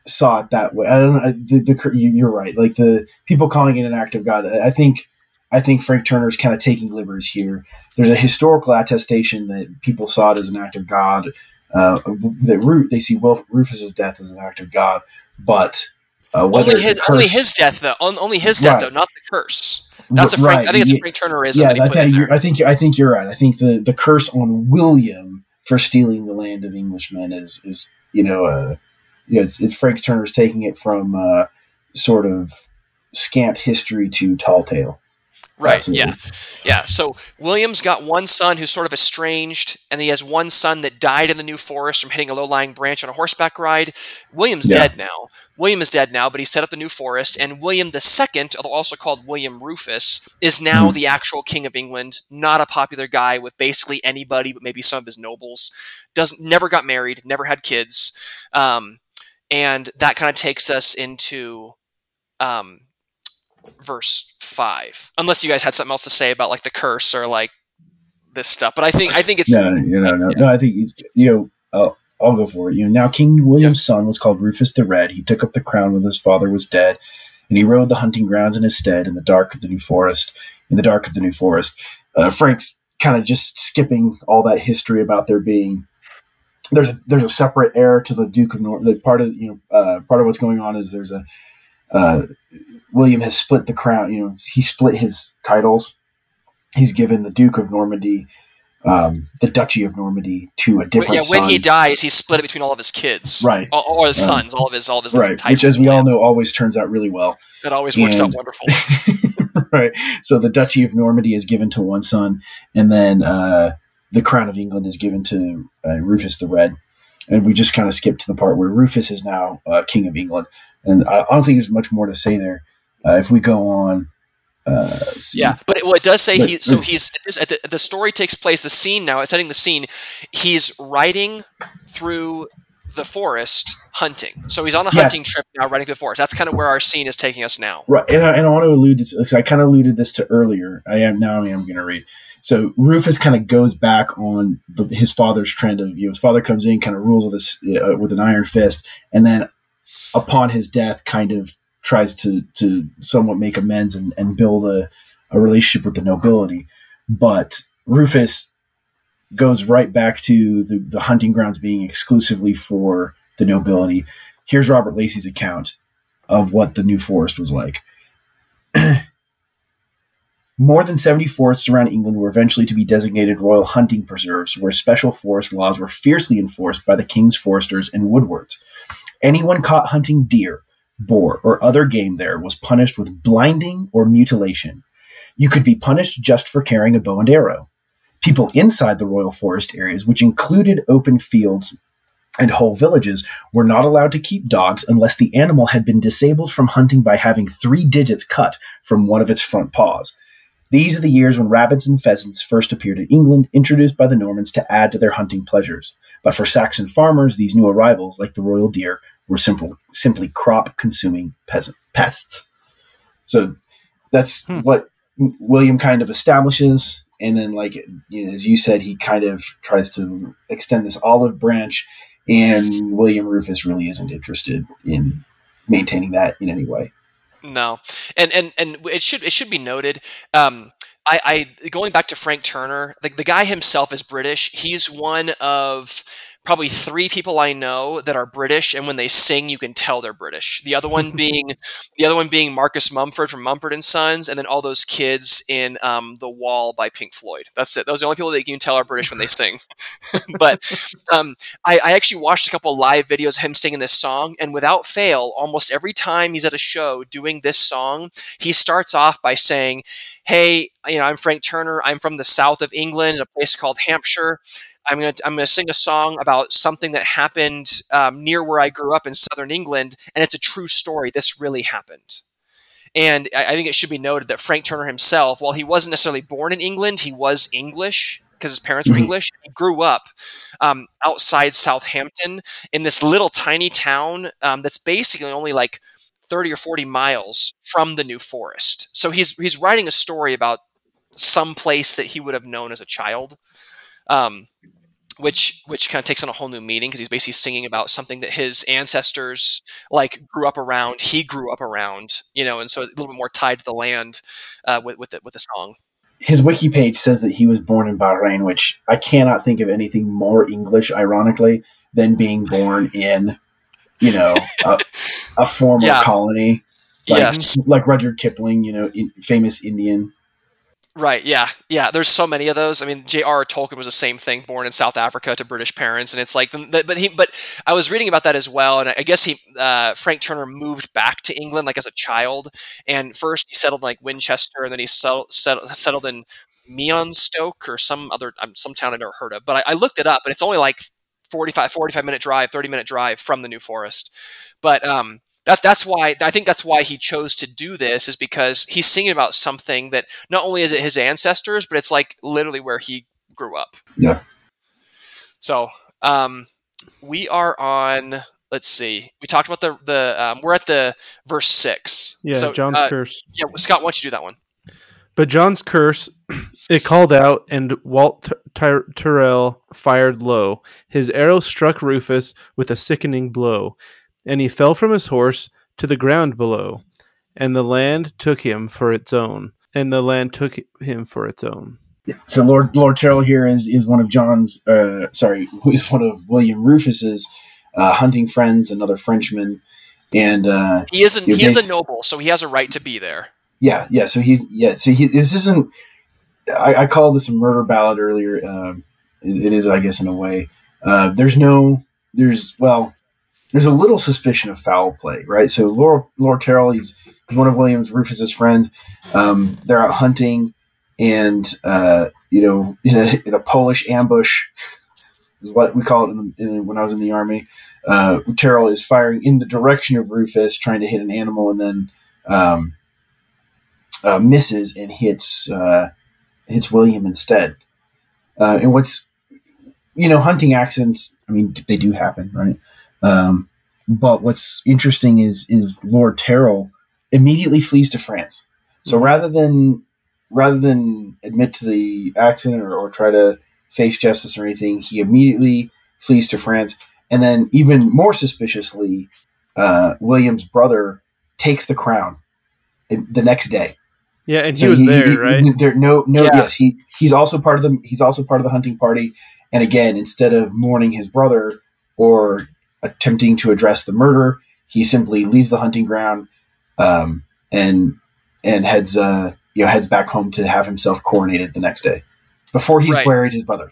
saw it that way. I don't know. The, the, you're right. Like the people calling it an act of God. I think I think Frank Turner's kind of taking liberties here. There's a historical attestation that people saw it as an act of God. Uh, that root they see Rufus's death as an act of God, but uh, only his, only his death though, only his death right. though, not the curse. That's a Frank. Right. I think it's a Frank Turnerism. Yeah, that, that I think I think you're right. I think the the curse on William for stealing the land of Englishmen is is you know uh, you know it's, it's Frank Turner's taking it from uh, sort of scant history to tall tale. Right. Absolutely. Yeah. Yeah. So William's got one son who's sort of estranged, and he has one son that died in the New Forest from hitting a low-lying branch on a horseback ride. William's yeah. dead now. William is dead now, but he set up the New Forest, and William II, although also called William Rufus, is now mm-hmm. the actual king of England. Not a popular guy with basically anybody, but maybe some of his nobles. Doesn't never got married, never had kids, um, and that kind of takes us into um, verse five. Unless you guys had something else to say about like the curse or like this stuff, but I think I think it's no, no, no, no. no I think you know. Uh, I'll go for it. You know, now King William's yeah. son was called Rufus the Red. He took up the crown when his father was dead, and he rode the hunting grounds in his stead in the dark of the New Forest. In the dark of the New Forest, uh, Frank's kind of just skipping all that history about there being there's a there's a separate heir to the Duke of North. The part of you know uh, part of what's going on is there's a uh, William has split the crown. You know, he split his titles. He's given the Duke of Normandy, um, the Duchy of Normandy, to a different. Yeah, when son. he dies, he split it between all of his kids, right, or, or his um, sons, all of his, all of his right. Which, as we all know, always turns out really well. It always works and, out wonderful. <laughs> <laughs> right. So the Duchy of Normandy is given to one son, and then uh, the Crown of England is given to uh, Rufus the Red. And we just kind of skipped to the part where Rufus is now uh, King of England. And I, I don't think there's much more to say there. Uh, if we go on, uh, yeah, but it, well, it does say but, he. So <clears throat> he's the, the, story takes place. The scene now, it's setting the scene. He's riding through the forest hunting. So he's on a yeah. hunting trip now, riding through the forest. That's kind of where our scene is taking us now. Right, and I, and I want to allude. To, I kind of alluded this to earlier. I am now. I am going to read. So Rufus kind of goes back on his father's trend of you know his father comes in, kind of rules with this uh, with an iron fist, and then upon his death, kind of tries to to somewhat make amends and, and build a, a relationship with the nobility. But Rufus goes right back to the, the hunting grounds being exclusively for the nobility. Here's Robert Lacey's account of what the New Forest was like. <clears throat> More than 70 forests around England were eventually to be designated royal hunting preserves, where special forest laws were fiercely enforced by the king's foresters and woodwards. Anyone caught hunting deer, boar, or other game there was punished with blinding or mutilation. You could be punished just for carrying a bow and arrow. People inside the royal forest areas, which included open fields and whole villages, were not allowed to keep dogs unless the animal had been disabled from hunting by having three digits cut from one of its front paws. These are the years when rabbits and pheasants first appeared in England, introduced by the Normans to add to their hunting pleasures. But for Saxon farmers, these new arrivals, like the royal deer, were simple, simply crop consuming peasant pests. So that's hmm. what William kind of establishes. And then, like you know, as you said, he kind of tries to extend this olive branch, and William Rufus really isn't interested in maintaining that in any way. No, and and and it should it should be noted. Um, I, I going back to Frank Turner, the, the guy himself is British. He's one of probably three people I know that are British, and when they sing, you can tell they're British. The other one <laughs> being the other one being Marcus Mumford from Mumford and Sons, and then all those kids in um, The Wall by Pink Floyd. That's it. Those are the only people that you can tell are British when they sing. <laughs> but um, I, I actually watched a couple live videos of him singing this song, and without fail, almost every time he's at a show doing this song, he starts off by saying, "Hey, you know, I'm Frank Turner. I'm from the south of England, a place called Hampshire. I'm gonna I'm gonna sing a song about something that happened um, near where I grew up in southern England, and it's a true story. This really happened." And I, I think it should be noted that Frank Turner himself, while he wasn't necessarily born in England, he was English because his parents were Mhm. English. He grew up um, outside Southampton in this little tiny town um, that's basically only like 30 or 40 miles from the New Forest. So he's he's writing a story about some place that he would have known as a child. Um, which which kind of takes on a whole new meaning because he's basically singing about something that his ancestors like grew up around he grew up around you know and so a little bit more tied to the land uh, with with the, with the song His wiki page says that he was born in Bahrain, which I cannot think of anything more English, ironically, than being born in, you know, a, a former <laughs> Yeah. colony. Like, yes like Rudyard Kipling, you know, in, famous Indian. Right. Yeah. Yeah. There's so many of those. I mean, J.R.R. Tolkien was the same thing, born in South Africa to British parents, and it's like, but he, but I was reading about that as well, and I guess he, uh, Frank Turner, moved back to England like as a child, and first he settled in, like Winchester, and then he settled settled, settled in Meonstoke or some other um, some town I never heard of. But I, I looked it up, and it's only like 45, 45 minute drive, 30 minute drive from the New Forest. But um, that's that's why I think that's why he chose to do this is because he's singing about something that not only is it his ancestors, but it's like literally where he grew up. Yeah. So um, we are on. Let's see. We talked about the the. Um, we're at the verse six. Yeah, So, John's uh, curse. Yeah, Scott, why don't you do that one? But John's curse, it called out, and Walt Ty- Ty- Tyrrell fired low. His arrow struck Rufus with a sickening blow, and he fell from his horse to the ground below. And the land took him for its own. And the land took him for its own. So Lord Lord Tyrrell here is is one of John's, uh, sorry, who <laughs> is one of William Rufus's uh, hunting friends, another Frenchman, and uh, He is a Your he is a noble, so he has a right to be there. yeah, yeah. So he's yeah. So he this isn't. I, I called this a murder ballad earlier. Um, it, it is, I guess, in a way. Uh, there's no. There's well. There's a little suspicion of foul play, right? So Lord Lord Tyrrell, he's, he's one of Williams Rufus's friends. Um, they're out hunting, and uh, you know, <laughs> in a, in a Polish ambush, is what we call it in, in, when I was in the army. Uh, Tyrrell is firing in the direction of Rufus, trying to hit an animal, and then um, uh, misses and hits uh, hits William instead. Uh, and what's you know, hunting accidents. I mean, they do happen, right? Um, but what's interesting is is Lord Tyrrell immediately flees to France. So rather than rather than admit to the accident or, or try to face justice or anything, he immediately flees to France. And then, even more suspiciously, uh, William's brother takes the crown in- the next day. Yeah, and he So was there, right? There, no, no, Yeah. yes, he he's also part of the he's also part of the hunting party. And again, instead of mourning his brother or attempting to address the murder, he simply leaves the hunting ground um, and and heads uh, you know heads back home to have himself coronated the next day before he's Right. buried his brother.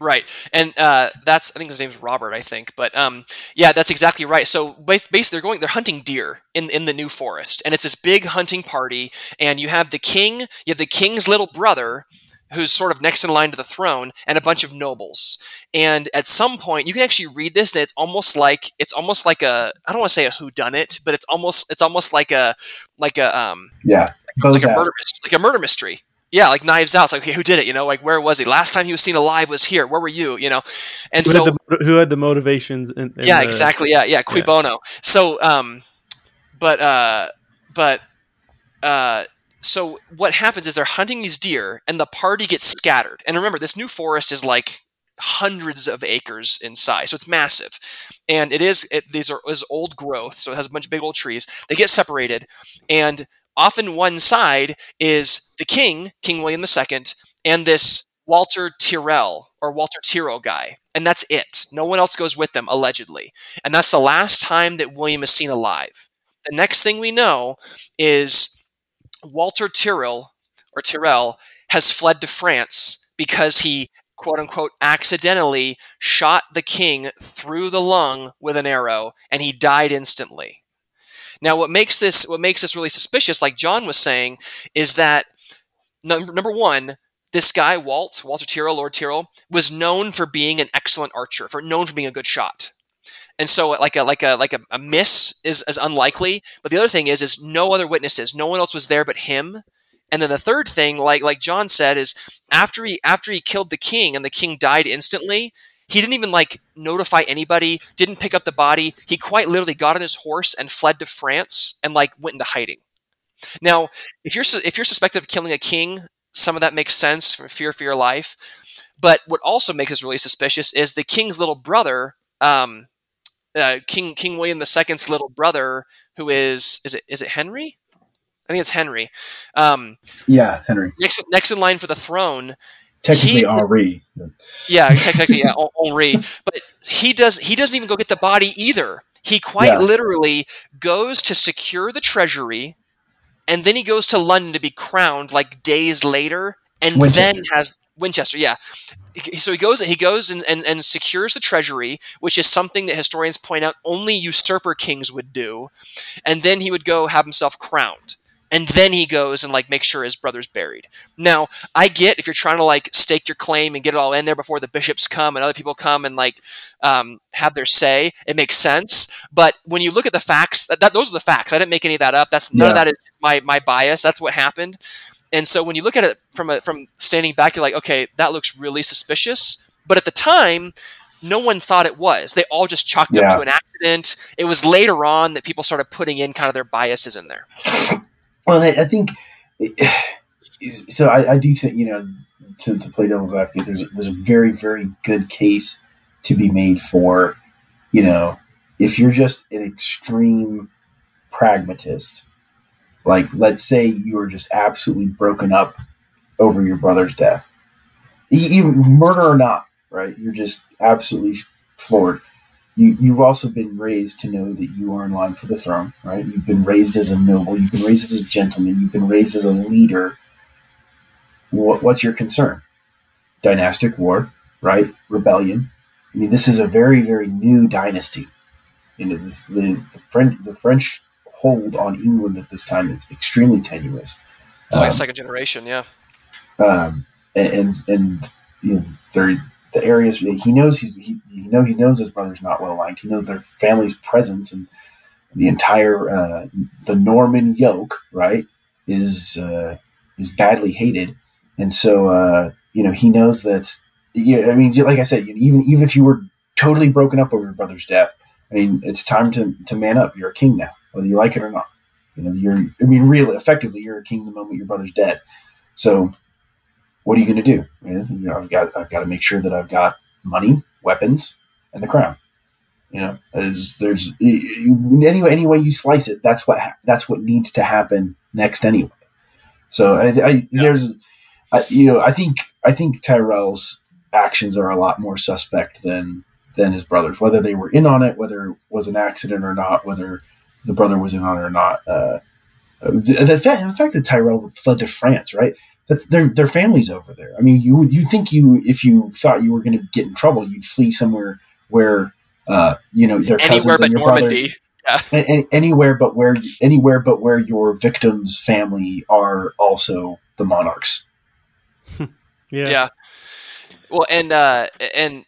Right, and uh, that's I think his name's Robert, I think, but um, yeah, that's exactly right. So basically, they're going, they're hunting deer in in the New Forest, and it's this big hunting party, and you have the king, you have the king's little brother, who's sort of next in line to the throne, and a bunch of nobles. And at some point, you can actually read this, and it's almost like it's almost like a I don't want to say a who done it, but it's almost it's almost like a like a um Yeah, like a murder mystery, like a murder mystery. Yeah, like Knives Out. It's like, okay, who did it? You know, like where was he? Last time he was seen alive was here. Where were you? You know, and Who, so had the, who had the motivations? And, and yeah, the- exactly. Yeah, yeah, qui yeah. bono. So, um, but uh, but uh, so what happens is they're hunting these deer, and the party gets scattered. And remember, this new forest is like hundreds of acres in size, so it's massive. And it is it, these are is old growth, so it has a bunch of big old trees. They get separated, and often one side is the king, King William II, and this Walter Tyrrell or Walter Tyrrell guy, and that's it. No one else goes with them, allegedly. And that's the last time that William is seen alive. The next thing we know is Walter Tyrrell or Tyrrell has fled to France because he quote unquote accidentally shot the king through the lung with an arrow and he died instantly. Now what makes this what makes this really suspicious like John was saying is that number, number 1 this guy Walt Walter Tyrrell Lord Tyrrell was known for being an excellent archer for known for being a good shot. And so like a like a like a, a miss is, is unlikely, but the other thing is is no other witnesses, no one else was there but him and then the third thing, like like John said, is after he after he killed the king and the king died instantly, he didn't even like notify anybody, didn't pick up the body. He quite literally got on his horse and fled to France and like went into hiding. Now, if you're if you're suspected of killing a king, some of that makes sense for fear for your life. But what also makes us really suspicious is the king's little brother, um, uh, King King William II's little brother, who is is it is it Henry? I think it's Henry. Um, yeah, Henry. Next, next in line for the throne. Technically, he, Henri. Yeah, technically, yeah, Henri. But he does. He doesn't even go get the body either. He quite yeah. literally goes to secure the treasury, and then he goes to London to be crowned like days later, and Winchester. then has Winchester. Yeah. So he goes. He goes and, and, and secures the treasury, which is something that historians point out only usurper kings would do, and then he would go have himself crowned and then he goes and like makes sure his brother's buried. Now, I get if you're trying to like stake your claim and get it all in there before the bishops come and other people come and like um, have their say, it makes sense. But when you look at the facts, that, that those are the facts. I didn't make any of that up. That's none yeah. of that is my my bias. That's what happened. And so when you look at it from a, from standing back, you're like, okay, that looks really suspicious. But at the time, no one thought it was. They all just chalked yeah. up to an accident. It was later on that people started putting in kind of their biases in there. <laughs> Well, I, I think <sighs> so. I, I, do think you know to, to play devil's advocate. There's there's a very very good case to be made for you know if you're just an extreme pragmatist. Like, let's say you were just absolutely broken up over your brother's death, even murder or not, right? You're just absolutely floored you, you've also been raised to know that you are in line for the throne, right? You've been raised as a noble, you've been raised as a gentleman, you've been raised as a leader. What, what's your concern? Dynastic war, right? Rebellion. I mean, this is a very, very new dynasty. You know, the, the, French, the French hold on England at this time is extremely tenuous. It's like um, second generation, yeah. Um, and and you know, they're the areas he knows he's he, you know he knows his brother's not well liked. He knows their family's presence and the entire uh, the Norman yoke right is uh, is badly hated, and so uh, you know he knows that's yeah. I mean, like I said, even even if you were totally broken up over your brother's death, I mean, it's time to to man up. You're a king now, whether you like it or not. You know, you're I mean, really, effectively, you're a king the moment your brother's dead. So what are you going to do? You know, I've got I've got to make sure that I've got money, weapons, and the crown. You know, as there's any any way you slice it, that's what that's what needs to happen next anyway. So I, I yeah. there's, I, you know, I think I think Tyrrell's actions are a lot more suspect than than his brothers, whether they were in on it, whether it was an accident or not, whether the brother was in on it or not. Uh, the, fact, the fact that Tyrrell fled to France, right? that their their families over there. I mean, you you think you if you thought you were going to get in trouble, you'd flee somewhere where uh, you know their cousins anywhere but and your Normandy. brothers. <laughs> Yeah. anywhere but where anywhere but where your victim's family are also the monarchs. <laughs> yeah. Yeah. Well, and uh, and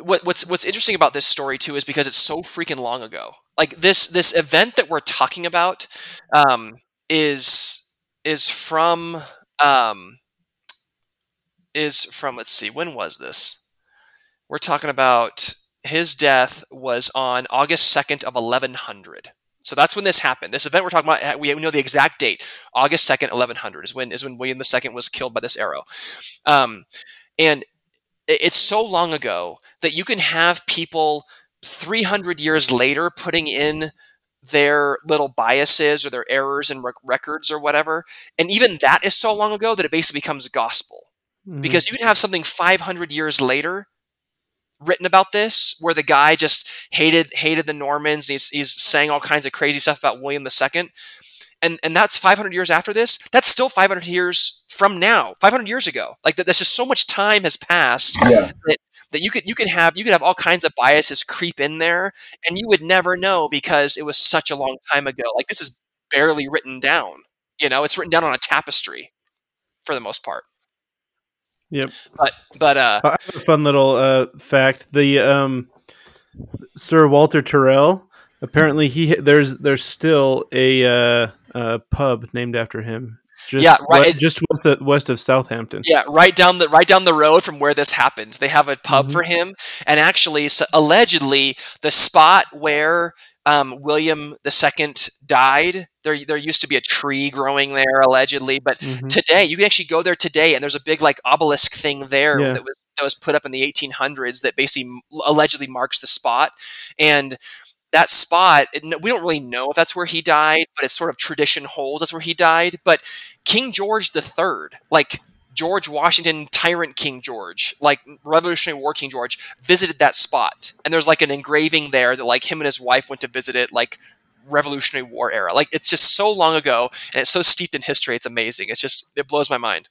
what, what's what's interesting about this story too is because it's so freaking long ago. Like this this event that we're talking about um, is is from um, is from, let's see, when was this? We're talking about his death was on August 2nd of 1100. So that's when this happened. This event we're talking about, we know the exact date. August 2nd, 1100 is when, is when William II was killed by this arrow. Um, and it's so long ago that you can have people 300 years later putting in their little biases or their errors and rec- records or whatever. And even that is so long ago that it basically becomes gospel. Mhm. because you'd have something 500 years later written about this where the guy just hated hated the normans and he's, he's saying all kinds of crazy stuff about william ii and and that's 500 years after this that's still 500 years from now 500 years ago like that, that's just so much time has passed Yeah. that you could you could have you could have all kinds of biases creep in there and you would never know because it was such a long time ago like this is barely written down you know it's written down on a tapestry for the most part Yep. but but uh I have a fun little uh, fact. The um, Sir Walter Tyrrell. Apparently, he there's there's still a uh, uh, pub named after him. Just Yeah, right. we- just west of, west of Southampton. Yeah, right down the right down the road from where this happened. They have a pub Mhm. for him, and actually, so allegedly, the spot where um, William II died, there there used to be a tree growing there, allegedly. But Mhm. today, you can actually go there today, and there's a big like obelisk thing there Yeah. that was that was put up in the 1800s that basically allegedly marks the spot, and that spot we don't really know if that's where he died but it's sort of tradition holds that's where he died but king george III, like george washington tyrant king george like revolutionary war king george visited that spot and there's like an engraving there that like him and his wife went to visit it like revolutionary war era like it's just so long ago and it's so steeped in history it's amazing it's just it blows my mind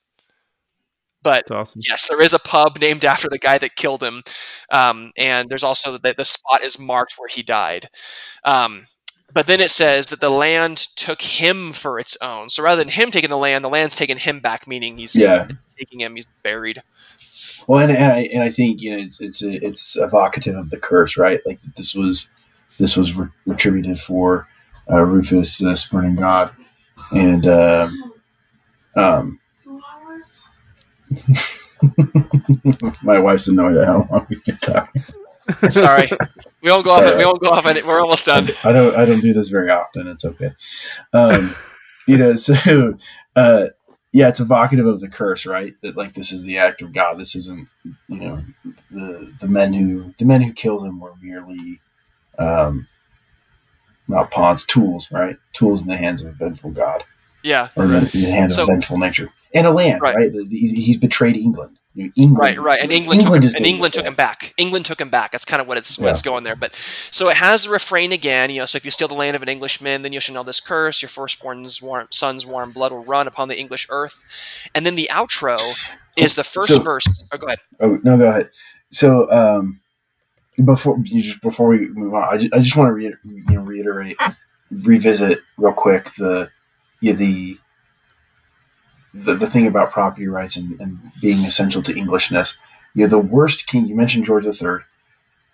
but awesome. Yes, there is a pub named after the guy that killed him, um, and there's also that the spot is marked where he died. Um, but then it says that the land took him for its own. So rather than him taking the land, the land's taking him back, meaning he's Yeah. taking him. He's buried. Well, and, and I and I think you know it's it's it's evocative of the curse, right? Like this was this was re- retributed for uh, Rufus uh, spurning God, and um, um, my wife's annoyed at how long we've been talking. Sorry, we won't go off. it. We won't go off it. We're almost done. I don't I don't do this very often. It's okay. Um, you know, <laughs> so uh, yeah, it's evocative of the curse, right? That like this is the act of God. This isn't you know the the men who the men who killed him were merely um, not pawns, tools, right? Tools in the hands of a vengeful God Yeah, or in the hands So- of vengeful nature and a land, Right. right? He's, betrayed England. England, right, right. And England, took him, and England took him back. England took him back. That's kind of what it's what's going there. But so it has the refrain again. You know, so if you steal the land of an Englishman, then you shall know this curse: your firstborn's warm, son's warm blood will run upon the English earth. And then the outro is the first So- verse. Oh, go ahead. Oh no, go ahead. So um, before you just before we move on, I just, I just want to re- you know, reiterate, revisit real quick the yeah, the, the the thing about property rights and, and being essential to Englishness. You know, the worst king. You mentioned George III,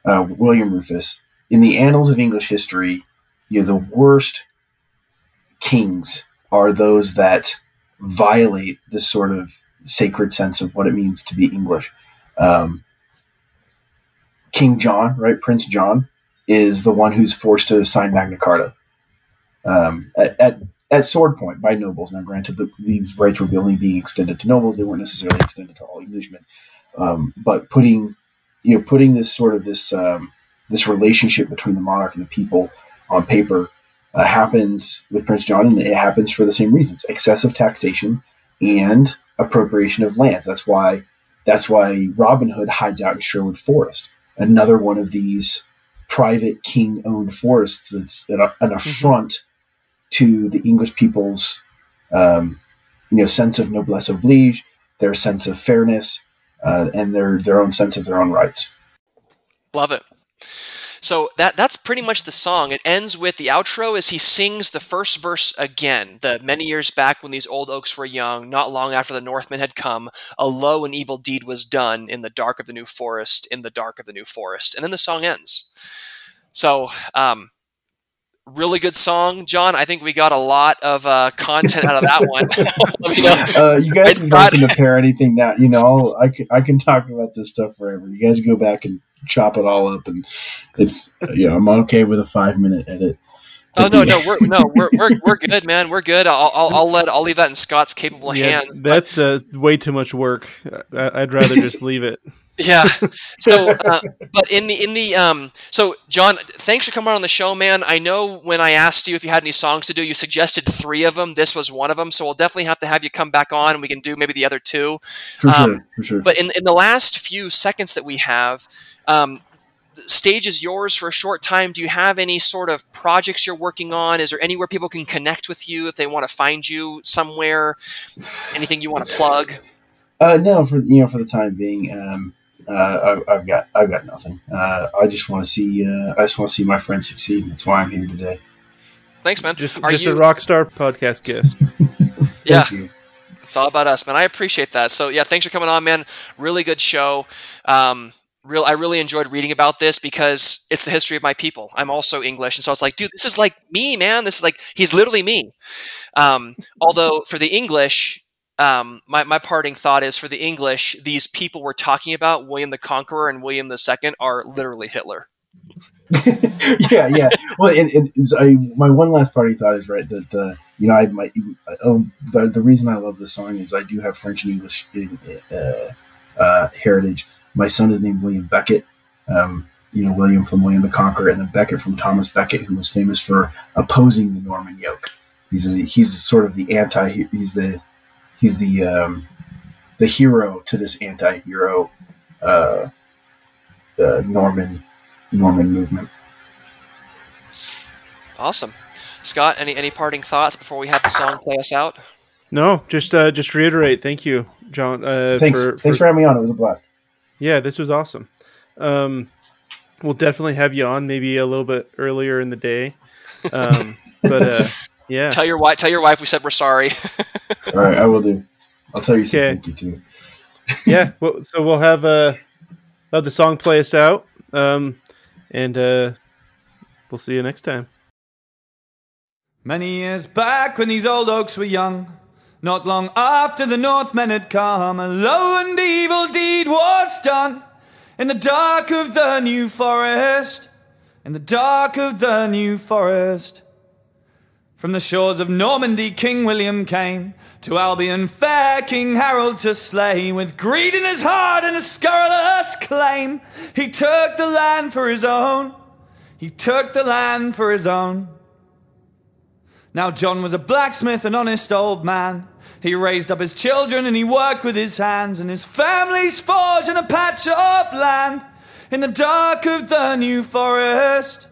uh, William Rufus. In the annals of English history, you know, the worst kings are those that violate this sort of sacred sense of what it means to be English. Um, King John, right, Prince John, is the one who's forced to sign Magna Carta um, at, at at sword point by nobles. Now, granted, the, these rights were only being extended to nobles; they weren't necessarily extended to all Englishmen. Um, but putting, you know, putting this sort of this um, this relationship between the monarch and the people on paper uh, happens with Prince John, and it happens for the same reasons: excessive taxation and appropriation of lands. That's why that's why Robin Hood hides out in Sherwood Forest, another one of these private king-owned forests that's an, an affront to the English people's, um, you know, sense of noblesse oblige, their sense of fairness, uh, and their their own sense of their own rights. Love it. So that that's pretty much the song. It ends with the outro as he sings the first verse again. The many years back when these old oaks were young, not long after the Northmen had come, a low and evil deed was done in the dark of the new forest, in the dark of the new forest. And then the song ends. So, um, really good song, John. I think we got a lot of uh, content out of that one. <laughs> <laughs> Let me know. Uh, you guys It's can not- not to pare anything now. You know, I'll, can I can talk about this stuff forever. You guys go back and chop it all up, and it's you know I'm okay with a five minute edit. Oh no, no, we're no, we're, we're, we're <laughs> good, man. We're good. I'll, I'll, I'll let I'll leave that in Scott's capable Yeah, hands. but- that's uh, way too much work. I, I'd rather just leave it. Yeah. <laughs> So, uh, but in the in the um, so John, thanks for coming on the show, man. I know when I asked you if you had any songs to do, you suggested three of them. This was one of them, so we'll definitely have to have you come back on, and we can do maybe the other two. For Um, sure, for sure. But in in the last few seconds that we have, um, stage is yours for a short time. Do you have any sort of projects you're working on? Is there anywhere people can connect with you if they want to find you somewhere? Anything you want to plug? Uh, no, for you know, for the time being, um, uh, I, I've got I've got nothing. Uh, I just want to see uh, I just want to see my friends succeed. That's why I'm here today. Thanks, man. Just Are just you, a rock star podcast guest. <laughs> Yeah. You. It's all about us, man. I appreciate that. So yeah, thanks for coming on, man. Really good show. Um, real, I really enjoyed reading about this because it's the history of my people. I'm also English, and so it's like, dude, this is like me, man. This is like he's literally me. Um, although for the English, um, my my parting thought is for the English, these people we're talking about, William the Conqueror and William the Second, are literally Hitler. <laughs> yeah, yeah. Well, and, and it's, I, my one last party thought is right that uh, you know I my um, the the reason I love this song is I do have French and English uh, uh, heritage. My son is named William Beckett. Um, you know William from William the Conqueror, and then Becket from Thomas Becket, who was famous for opposing the Norman yoke. He's a he's sort of the anti. He's the he's the um, the hero to this anti-hero uh, uh, Norman Norman movement. Awesome, Scott. Any any parting thoughts before we have the song play us out? No, just uh, just reiterate. Thank you, John. Uh, Thanks, for, thanks for having me on. It was a blast. Yeah, this was awesome. Um, we'll definitely have you on maybe a little bit earlier in the day. Um, but uh, <laughs> yeah, Tell your wife. Tell your wife we said we're sorry. <laughs> All right, I will do. I'll tell you some Okay. thank you too. <laughs> yeah. Well, so we'll have uh, have the song play us out, um, and uh, we'll see you next time. Many years back when these old oaks were young, not long after the Northmen had come, a low and evil deed was done in the dark of the New Forest, in the dark of the New Forest. From the shores of Normandy, King William came to Albion fair King Harold to slay. With greed in his heart and a scurrilous claim, he took the land for his own. He took the land for his own. Now John was a blacksmith, an honest old man. He raised up his children and he worked with his hands, and his family's forge on a patch of land in the dark of the New Forest.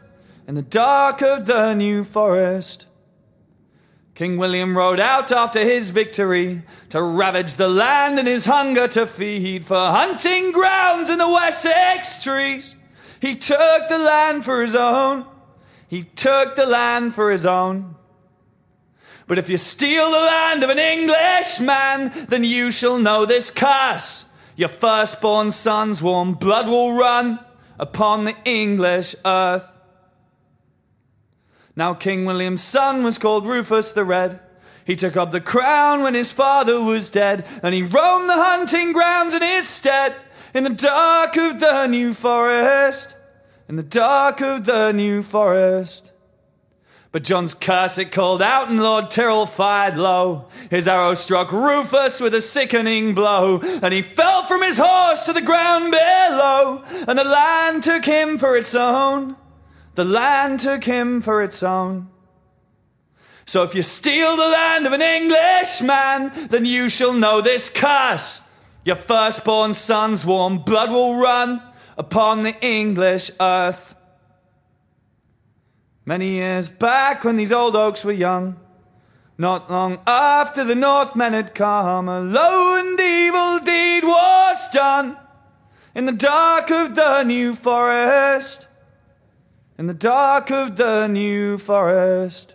In the dark of the New Forest. King William rode out after his victory to ravage the land and his hunger to feed for hunting grounds in the Wessex trees. He took the land for his own. He took the land for his own. But if you steal the land of an Englishman, then you shall know this curse. Your firstborn son's warm blood will run upon the English earth. Now King William's son was called Rufus the Red. He took up the crown when his father was dead, and he roamed the hunting grounds in his stead in the dark of the New Forest. In the dark of the New Forest. But John's curse it called out, and Lord Tyrrell fired low. His arrow struck Rufus with a sickening blow, and he fell from his horse to the ground below. And the land took him for its own. The land took him for its own. So if you steal the land of an Englishman, then you shall know this curse. Your firstborn son's warm blood will run upon the English earth. Many years back when these old oaks were young, not long after the Northmen had come, a low and evil deed was done in the dark of the New Forest. In the dark of the New Forest.